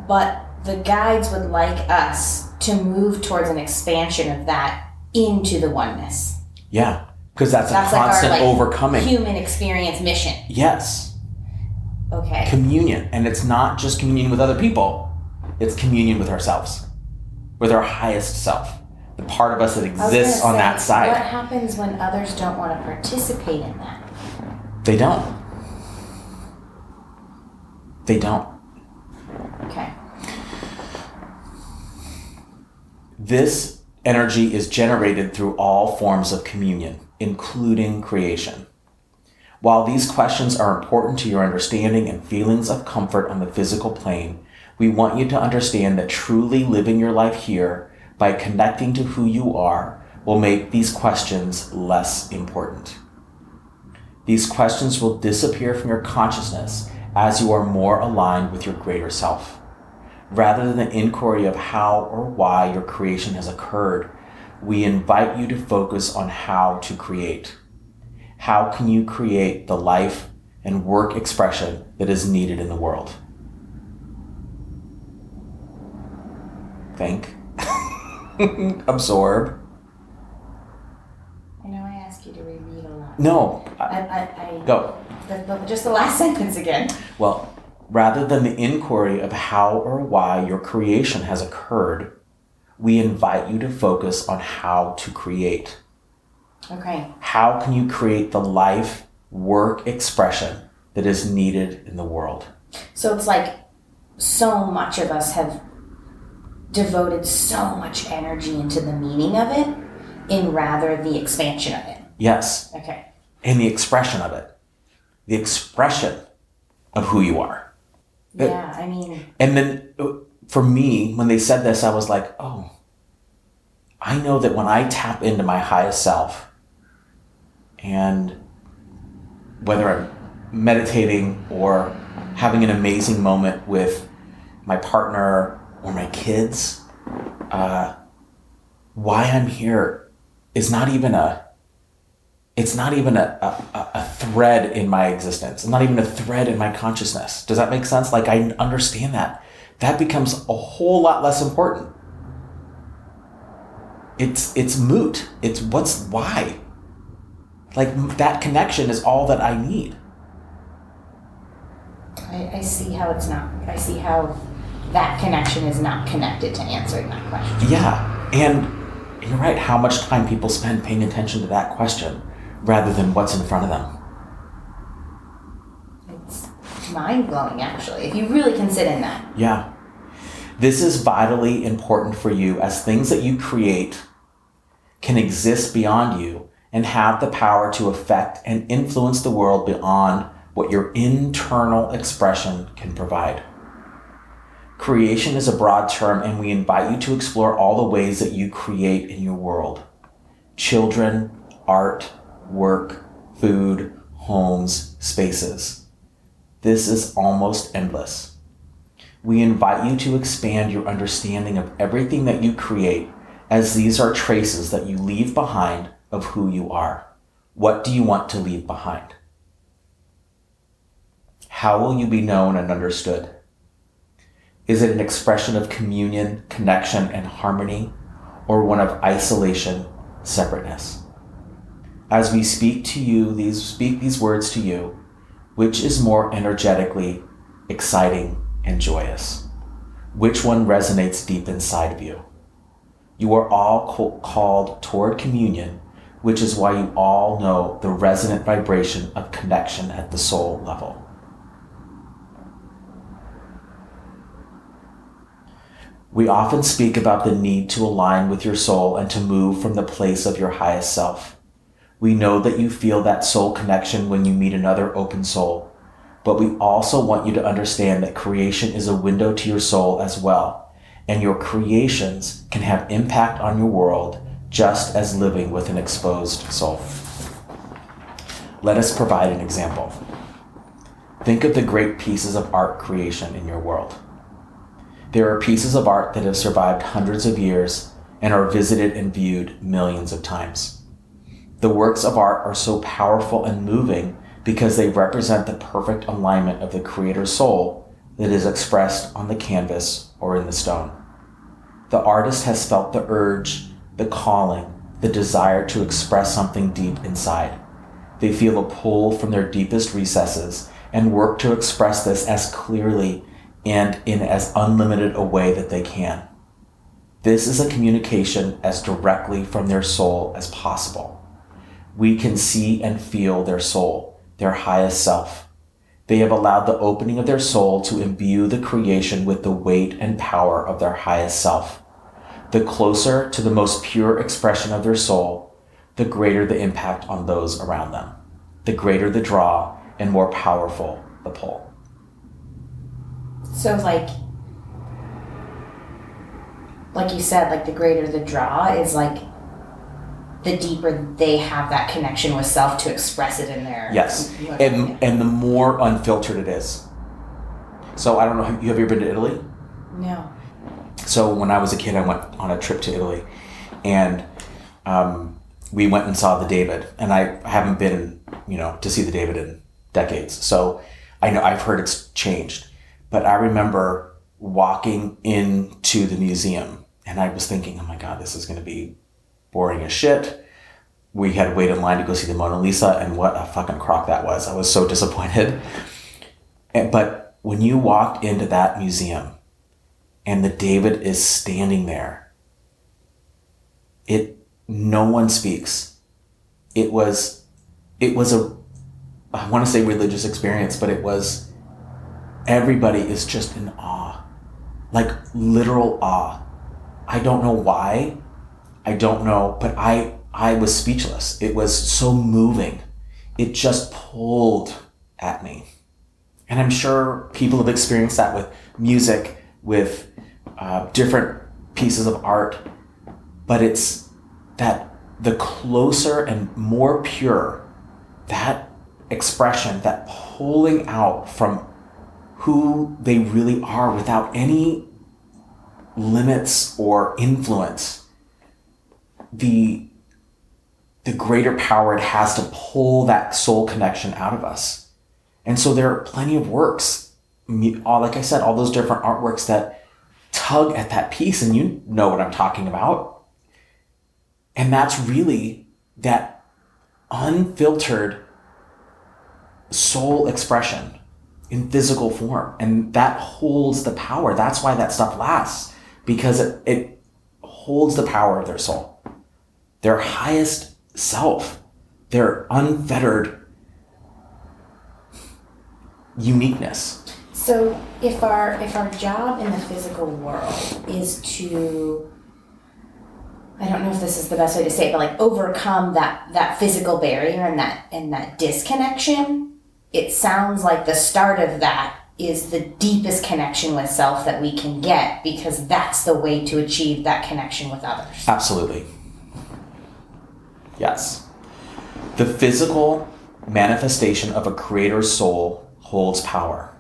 But the guides would like us to move towards an expansion of that into the oneness. Yeah, because that's, That's a like our constant like overcoming. human experience mission. yes, Okay. communion, and it's not just communion with other people; it's communion with ourselves, with our highest self, the part of us that I was gonna exists on say, that side. What happens when others don't want to participate in that? They don't. They don't. Okay. This energy is generated through all forms of communion, including creation. While these questions are important to your understanding and feelings of comfort on the physical plane, we want you to understand that truly living your life here by connecting to who you are will make these questions less important. These questions will disappear from your consciousness as you are more aligned with your greater self. Rather than the inquiry of how or why your creation has occurred, we invite you to focus on how to create. How can you create the life and work expression that is needed in the world? Think. Absorb. I know I ask you to reread a lot. No. I, I- I, Go. the, the, just the last sentence again. Well, rather than the inquiry of how or why your creation has occurred, we invite you to focus on how to create. Okay. How can you create the life work expression that is needed in the world? So it's like so much of us have devoted so much energy into the meaning of it in rather the expansion of it. Yes. Okay. And the expression of it. The expression of who you are. It- Yeah, I mean, And then uh, for me, when they said this, I was like, oh, I know that when I tap into my highest self, and whether I'm meditating or having an amazing moment with my partner or my kids, uh, why I'm here is not even a it's not even a, a, a- thread in my existence. It's not even a thread in my consciousness. Does that make sense? Like I understand that. That becomes a whole lot less important. It's it's moot. It's what's why. Like that connection is all that I need. I, I see how it's not, I see how that connection is not connected to answering that question. Yeah. And you're right, how much time people spend paying attention to that question rather than what's in front of them. It's mind blowing, actually, if you really consider that. Yeah. This is vitally important for you as things that you create can exist beyond you and have the power to affect and influence the world beyond what your internal expression can provide. Creation is a broad term, and we invite you to explore all the ways that you create in your world children, art, work, food, homes, spaces. This is almost endless. We invite you to expand your understanding of everything that you create, as these are traces that you leave behind of who you are. What do you want to leave behind? How will you be known and understood? Is it an expression of communion, connection, and harmony, or one of isolation, separateness? As we speak to you, these speak these words to you, which is more energetically exciting and joyous? Which one resonates deep inside of you? You are all co- called toward communion, which is why you all know the resonant vibration of connection at the soul level. We often speak about the need to align with your soul and to move from the place of your highest self. We know that you feel that soul connection when you meet another open soul, but we also want you to understand that creation is a window to your soul as well, and your creations can have impact on your world just as living with an exposed soul. Let us provide an example. Think of the great pieces of art creation in your world. There are pieces of art that have survived hundreds of years and are visited and viewed millions of times. The works of art are so powerful and moving because they represent the perfect alignment of the creator's soul that is expressed on the canvas or in the stone. The artist has felt the urge, the calling, the desire to express something deep inside. They feel a pull from their deepest recesses and work to express this as clearly and in as unlimited a way that they can. This is a communication as directly from their soul as possible. We can see and feel their soul, their highest self. They have allowed the opening of their soul to imbue the creation with the weight and power of their highest self. The closer to the most pure expression of their soul, the greater the impact on those around them, the greater the draw, and more powerful the pull. So, like, like you said, like the greater the draw is like the deeper they have that connection with self to express it in their Yes, and and the more unfiltered it is. So I don't know. Have you have you ever been to Italy? no. So when I was a kid, I went on a trip to Italy, and um, we went and saw the David. And I haven't been, you know, to see the David in decades. So I know I've heard it's changed, but I remember walking into the museum, and I was thinking, oh my god, this is going to be boring as shit. We had to wait in line to go see the Mona Lisa, and what a fucking crock that was. I was so disappointed. But when you walked into that museum, and the David is standing there. It no one speaks. it was it was a I want to say religious experience, but it was everybody is just in awe. Like literal awe. I don't know why. I don't know, but I I was speechless. It was so moving. It just pulled at me. And I'm sure people have experienced that with music, with uh, different pieces of art, but it's that the closer and more pure that expression, that pulling out from who they really are without any limits or influence, the the greater power it has to pull that soul connection out of us. And so there are plenty of works, all like I said, all those different artworks that tug at that piece, and you know what I'm talking about. And that's really that unfiltered soul expression in physical form. And that holds the power. That's why that stuff lasts, because it, it holds the power of their soul, their highest self, their unfettered uniqueness. So if our if our job in the physical world is to I don't know if this is the best way to say it, but like overcome that that physical barrier and that and that disconnection, it sounds like the start of that is the deepest connection with self that we can get because that's the way to achieve that connection with others. Absolutely. Yes. The physical manifestation of a creator's soul holds power.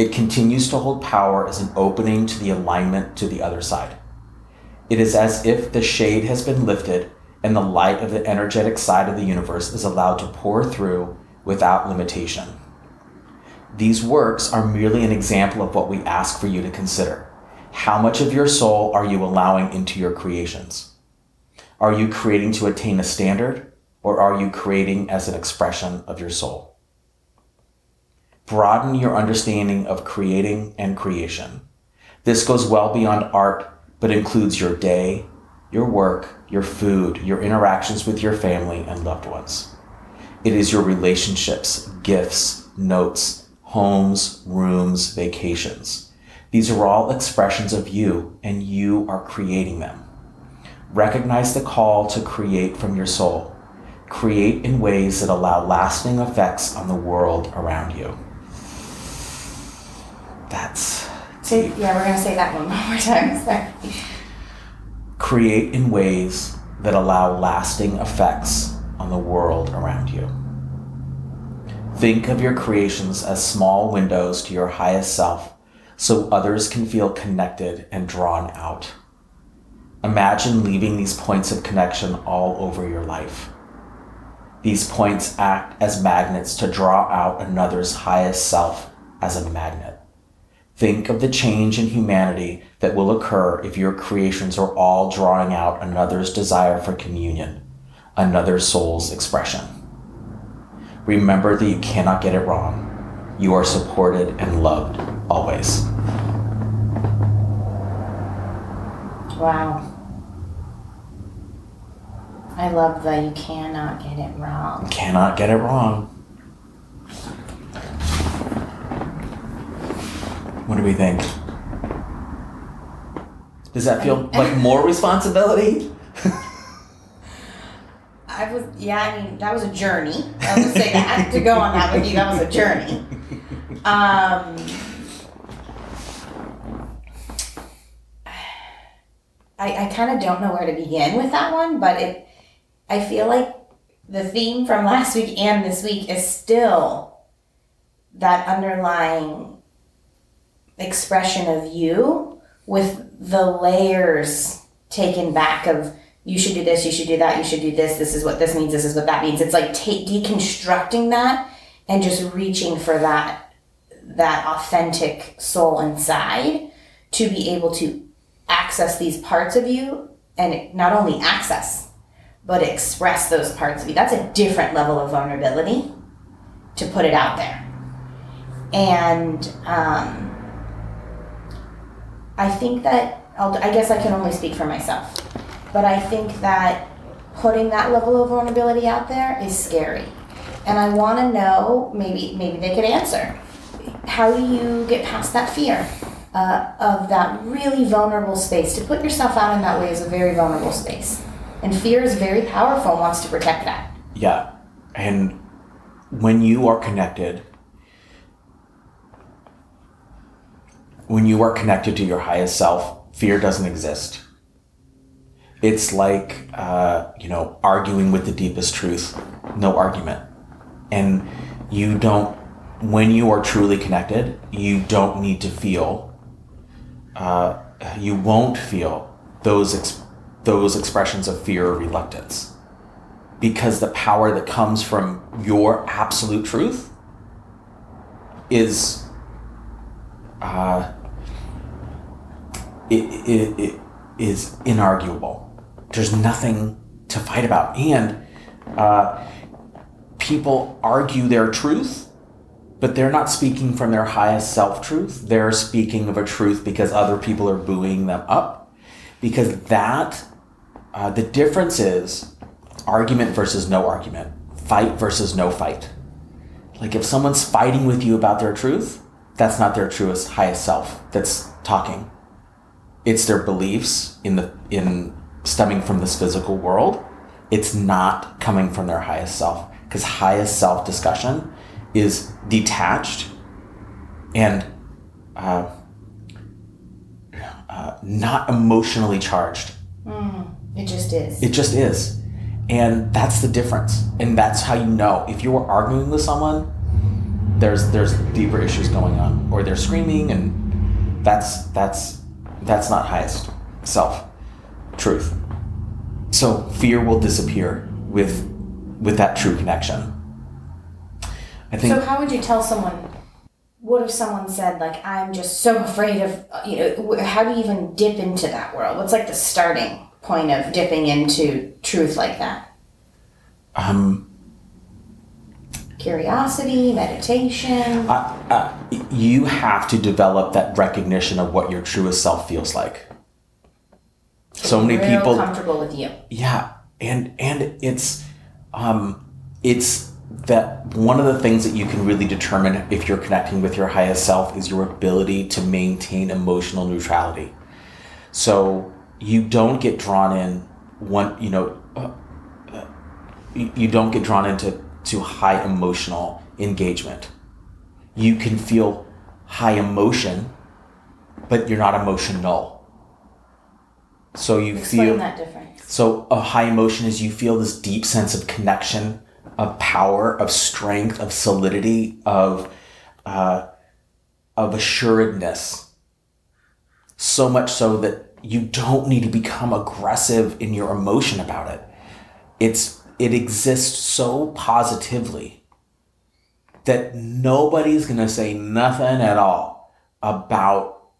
It continues to hold power as an opening to the alignment to the other side. It is as if the shade has been lifted and the light of the energetic side of the universe is allowed to pour through without limitation. These works are merely an example of what we ask for you to consider. How much of your soul are you allowing into your creations? Are you creating to attain a standard, or are you creating as an expression of your soul? Broaden your understanding of creating and creation. This goes well beyond art, but includes your day, your work, your food, your interactions with your family and loved ones. It is your relationships, gifts, notes, homes, rooms, vacations. These are all expressions of you, and you are creating them. Recognize the call to create from your soul. Create in ways that allow lasting effects on the world around you. That's Say, yeah, we're gonna say that one more time. Sorry. create in ways that allow lasting effects on the world around you. Think of your creations as small windows to your highest self so others can feel connected and drawn out. Imagine leaving these points of connection all over your life. These points act as magnets to draw out another's highest self as a magnet. Think of the change in humanity that will occur if your creations are all drawing out another's desire for communion, another soul's expression. Remember that you cannot get it wrong. You are supported and loved always. Wow. I love that you cannot get it wrong. Cannot get it wrong. What do we think? Does that feel like more responsibility? I was, yeah, I mean, that was a journey. I would say that to go on that with you, that was a journey. Um, I, I kind of don't know where to begin with that one, but it, I feel like the theme from last week and this week is still that underlying expression of you with the layers taken back of you should do this, you should do that, you should do this, this is what this means, this is what that means. It's like deconstructing that and just reaching for that that authentic soul inside to be able to access these parts of you and not only access but express those parts of you. That's a different level of vulnerability to put it out there. And um, I think that I'll, I guess I can only speak for myself, but I think that putting that level of vulnerability out there is scary. And I want to know, maybe maybe they could answer. How do you get past that fear uh, of that really vulnerable space? To put yourself out in that way is a very vulnerable space, and fear is very powerful and wants to protect that. Yeah, and when you are connected, when you are connected to your highest self, fear doesn't exist. It's like, uh, you know, arguing with the deepest truth, no argument. And you don't, when you are truly connected, you don't need to feel, uh, you won't feel those, ex- those expressions of fear or reluctance. Because the power that comes from your absolute truth is uh, it, it, is inarguable. There's nothing to fight about. And uh, people argue their truth, but they're not speaking from their highest self truth. They're speaking of a truth because other people are buoying them up. Because that, uh, the difference is argument versus no argument, fight versus no fight. Like if someone's fighting with you about their truth, that's not their truest, highest self that's talking. It's their beliefs in the in stemming from this physical world. It's not coming from their highest self because highest self discussion is detached and uh, uh, not emotionally charged. It just is. It just is. And that's the difference. And that's how you know. If you were arguing with someone, there's there's deeper issues going on. Or they're screaming and that's that's that's not highest self truth. So fear will disappear with with that true connection. I think So how would you tell someone? What if someone said like, "I'm just so afraid of," you know, how do you even dip into that world? What's like the starting point of dipping into truth like that? um, Curiosity, meditation. uh, uh, you have to develop that recognition of what your truest self feels like. So many real people comfortable with you. yeah and and it's um it's that one of the things that you can really determine if you're connecting with your highest self is your ability to maintain emotional neutrality so you don't get drawn in one you know uh, uh, you, you don't get drawn into to high emotional engagement you can feel high emotion but you're not emotional so you Explain feel that difference. so a high emotion is you feel this deep sense of connection, of power, of strength, of solidity, of uh, of assuredness. So much so that you don't need to become aggressive in your emotion about it. It's it exists so positively that nobody's gonna say nothing at all about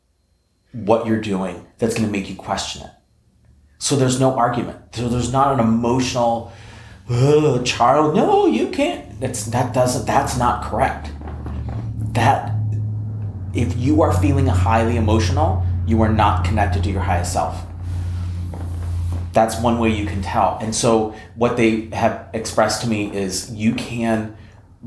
what you're doing that's gonna make you question it. So there's no argument. So there's not an emotional, "Ugh, Charles, no, you can't. That's that doesn't. That's not correct. That if you are feeling highly emotional, you are not connected to your highest self. That's one way you can tell. And so what they have expressed to me is you can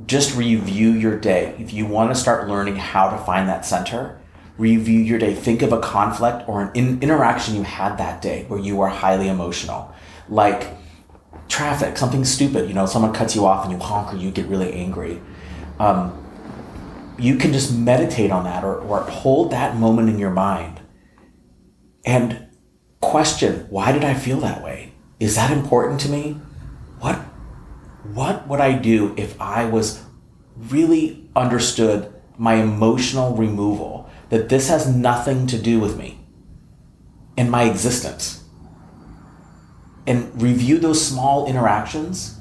just review your day. If you want to start learning how to find that center, review your day. Think of a conflict or an in- interaction you had that day where you are highly emotional. Like traffic, something stupid, you know, someone cuts you off and you honk or you get really angry. Um, you can just meditate on that or, or hold that moment in your mind and question why did I feel that way? Is that important to me? What what would I do if I was really understood my emotional removal that this has nothing to do with me and my existence and review those small interactions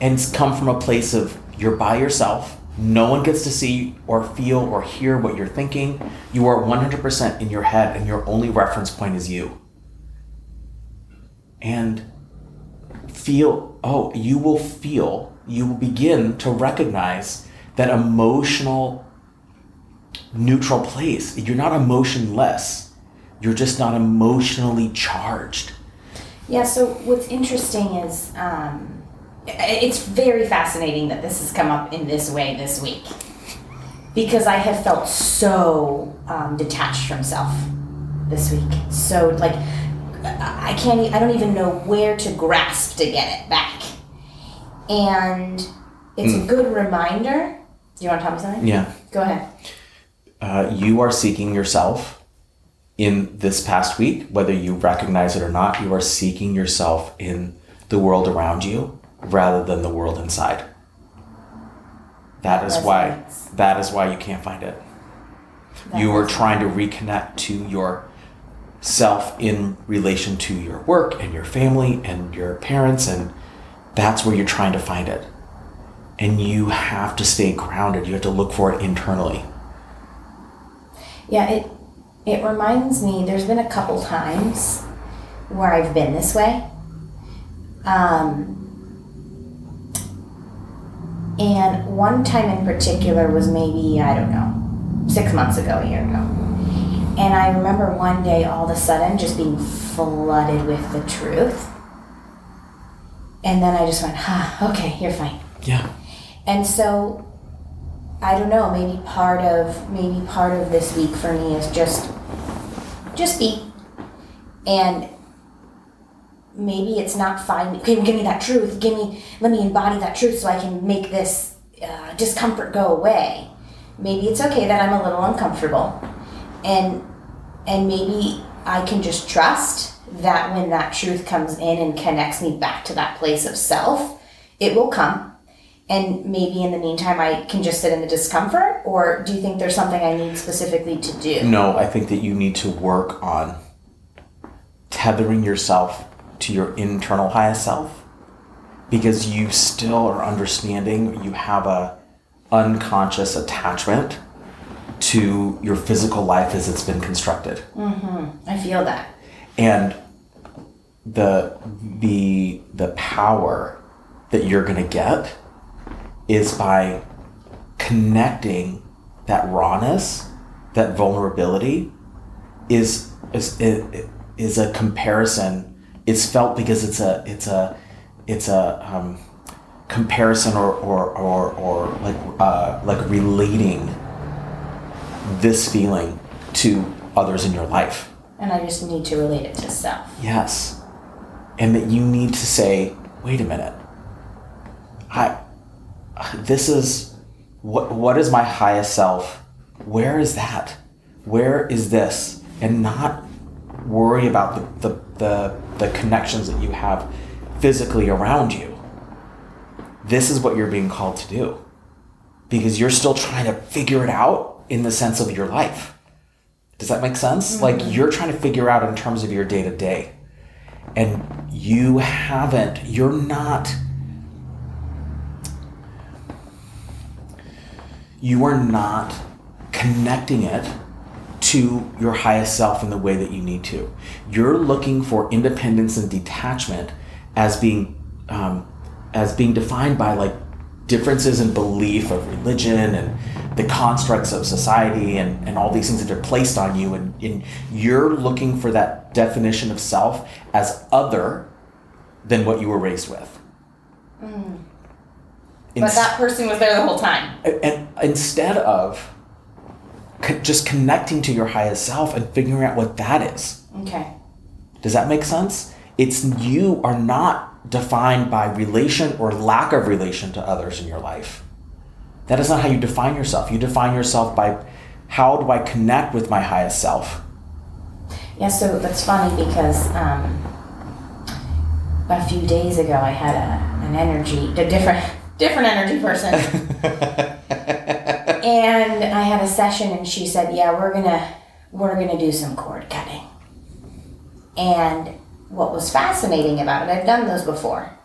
and come from a place of you're by yourself no one gets to see or feel or hear what you're thinking you are 100% in your head and your only reference point is you and feel oh you will feel you will begin to recognize that emotional neutral place. You're not emotionless. You're just not emotionally charged. Yeah, so what's interesting is um, it's very fascinating that this has come up in this way this week. Because I have felt so um, detached from self this week. So, like, I can't, I don't even know where to grasp to get it back. And it's a good reminder. Do you want to tell me something? Yeah. Go ahead. Uh, you are seeking yourself in this past week, whether you recognize it or not. You are seeking yourself in the world around you rather than the world inside. That is why. That is why you can't find it. That you are trying to reconnect to your self in relation to your work and your family and your parents and that's where you're trying to find it. And you have to stay grounded. You have to look for it internally. Yeah, it it reminds me. There's been a couple times where I've been this way, um, and one time in particular was maybe I don't know, six months ago, a year ago, and I remember one day all of a sudden just being flooded with the truth, and then I just went, "Ah, okay, you're fine." yeah. And so I don't know, maybe part of maybe part of this week for me is just just be. And maybe it's not fine. Okay give me that truth. Give me let me embody that truth so i can make this uh, discomfort go away. Maybe it's okay that i'm a little uncomfortable. And and maybe i can just trust that when that truth comes in and connects me back to that place of self it will come. And maybe in the meantime i can just sit in the discomfort or do you think there's something i need specifically to do? No i think that you need to work on tethering yourself to your internal highest self because you still are understanding you have a unconscious attachment to your physical life as it's been constructed. I feel that. And the the the power that you're going to get is by connecting that rawness that vulnerability is is is a comparison. It's felt because it's a it's a it's a um, comparison or or or, or like uh, like relating this feeling to others in your life and i just need to relate it to self Yes. And that you need to say, wait a minute. I this is what what is my highest self? Where is that? Where is this? And not worry about the the, the, the connections that you have physically around you. This is what you're being called to do. Because you're still trying to figure it out in the sense of your life. Does that make sense? Like you're trying to figure out in terms of your day to day. And you haven't, you're not, you are not connecting it to your highest self in the way that you need to. You're looking for independence and detachment as being um, as being defined by like differences in belief of religion and the constructs of society and, and all these things that are placed on you. And, and you're looking for that definition of self as other than what you were raised with. Mm. but that person was there the whole time. And, and instead of co- just connecting to your highest self and figuring out what that is. Okay. Does that make sense? It's you are not defined by relation or lack of relation to others in your life that is not how you define yourself. You define yourself by how do i connect with my highest self? Yeah, so that's funny because um, a few days ago I had a, an energy, a different different energy person, and I had a session, and she said, "Yeah, we're gonna we're gonna do some cord cutting." And what was fascinating about it, I've done those before,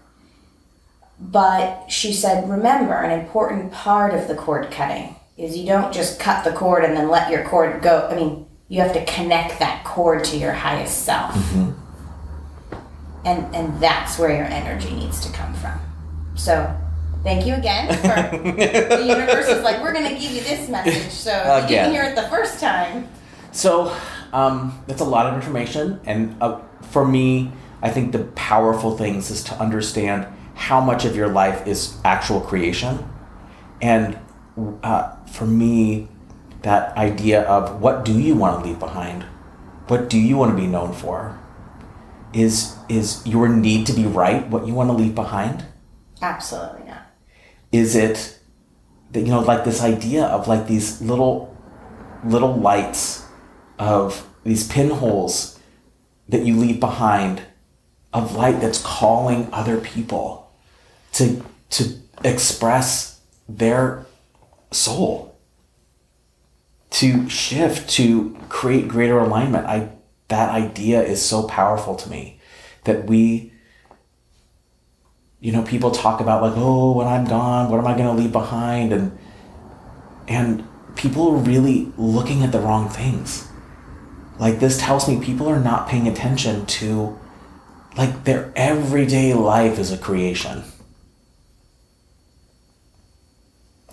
but she said, "Remember, an important part of the cord cutting is you don't just cut the cord and then let your cord go. I mean." You have to connect that cord to your highest self and and that's where your energy needs to come from. So, thank you again for the universe is like we're gonna give you this message. So if you didn't hear it the first time. So, um, that's a lot of information, and uh, for me, I think the powerful things is to understand how much of your life is actual creation. And uh, for me, that idea of what do you want to leave behind? What do you want to be known for? Is is your need to be right what you want to leave behind? Absolutely not. Is it that you know like this idea of like these little little lights of these pinholes that you leave behind of light that's calling other people to to express their soul to shift to create greater alignment. I that idea is so powerful to me that we you know people talk about like oh when i'm gone what am i going to leave behind? And and people are really looking at the wrong things. Like this tells me people are not paying attention to like their everyday life is a creation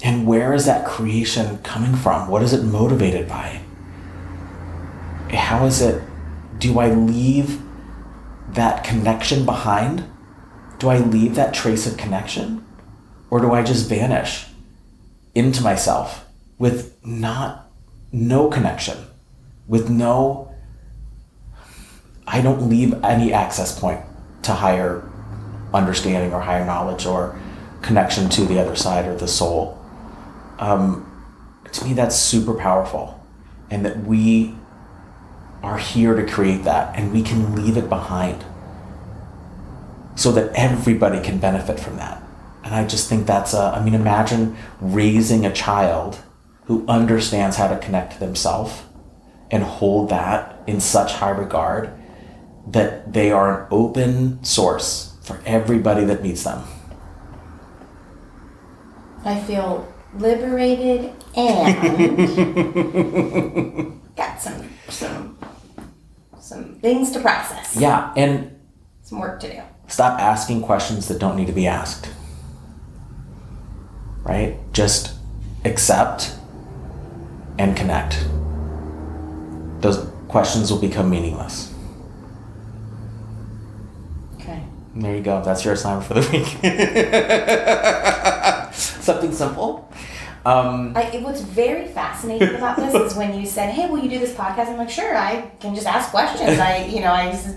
and where is that creation coming from? What is it motivated by? How is it do i leave that connection behind? Do i leave that trace of connection? Or do i just vanish into myself with not no connection with no i don't leave any access point to higher understanding or higher knowledge or connection to the other side or the soul um, to me that's super powerful and that we are here to create that and we can leave it behind so that everybody can benefit from that and i just think that's a i mean imagine raising a child who understands how to connect to themselves and hold that in such high regard that they are an open source for everybody that meets them. I feel liberated and got some some some things to process. Yeah, and Some work to do. stop asking questions that don't need to be asked. Right? Just accept and connect. Those questions will become meaningless. Okay. And there you go. That's your assignment for the week. Something simple. Um, I, it- what's very fascinating about this is when you said, "Hey, will you do this podcast?" I'm like, "Sure, I can just ask questions." I, you know, I just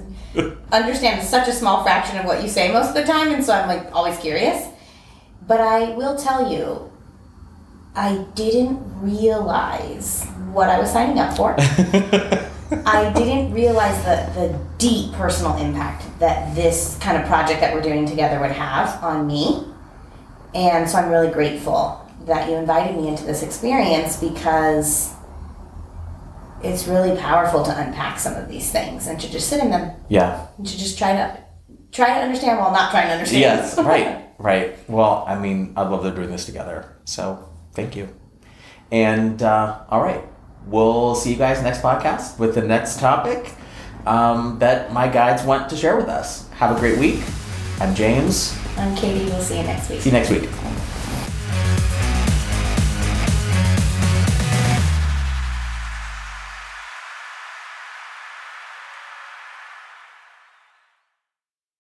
understand such a small fraction of what you say most of the time, and so I'm like always curious. But I will tell you, I didn't realize what I was signing up for. I didn't realize the, the deep personal impact that this kind of project that we're doing together would have on me. And so I'm really grateful that you invited me into this experience because it's really powerful to unpack some of these things and to just sit in them yeah. and to just try to try to understand while not trying to understand. Yes, right, right. Well, I mean, I'd love to do this together. So thank you. And uh, all right, we'll see you guys next podcast with the next topic um, that my guides want to share with us. Have a great week. I'm James. I'm Katie. We'll see you next week. See you next week.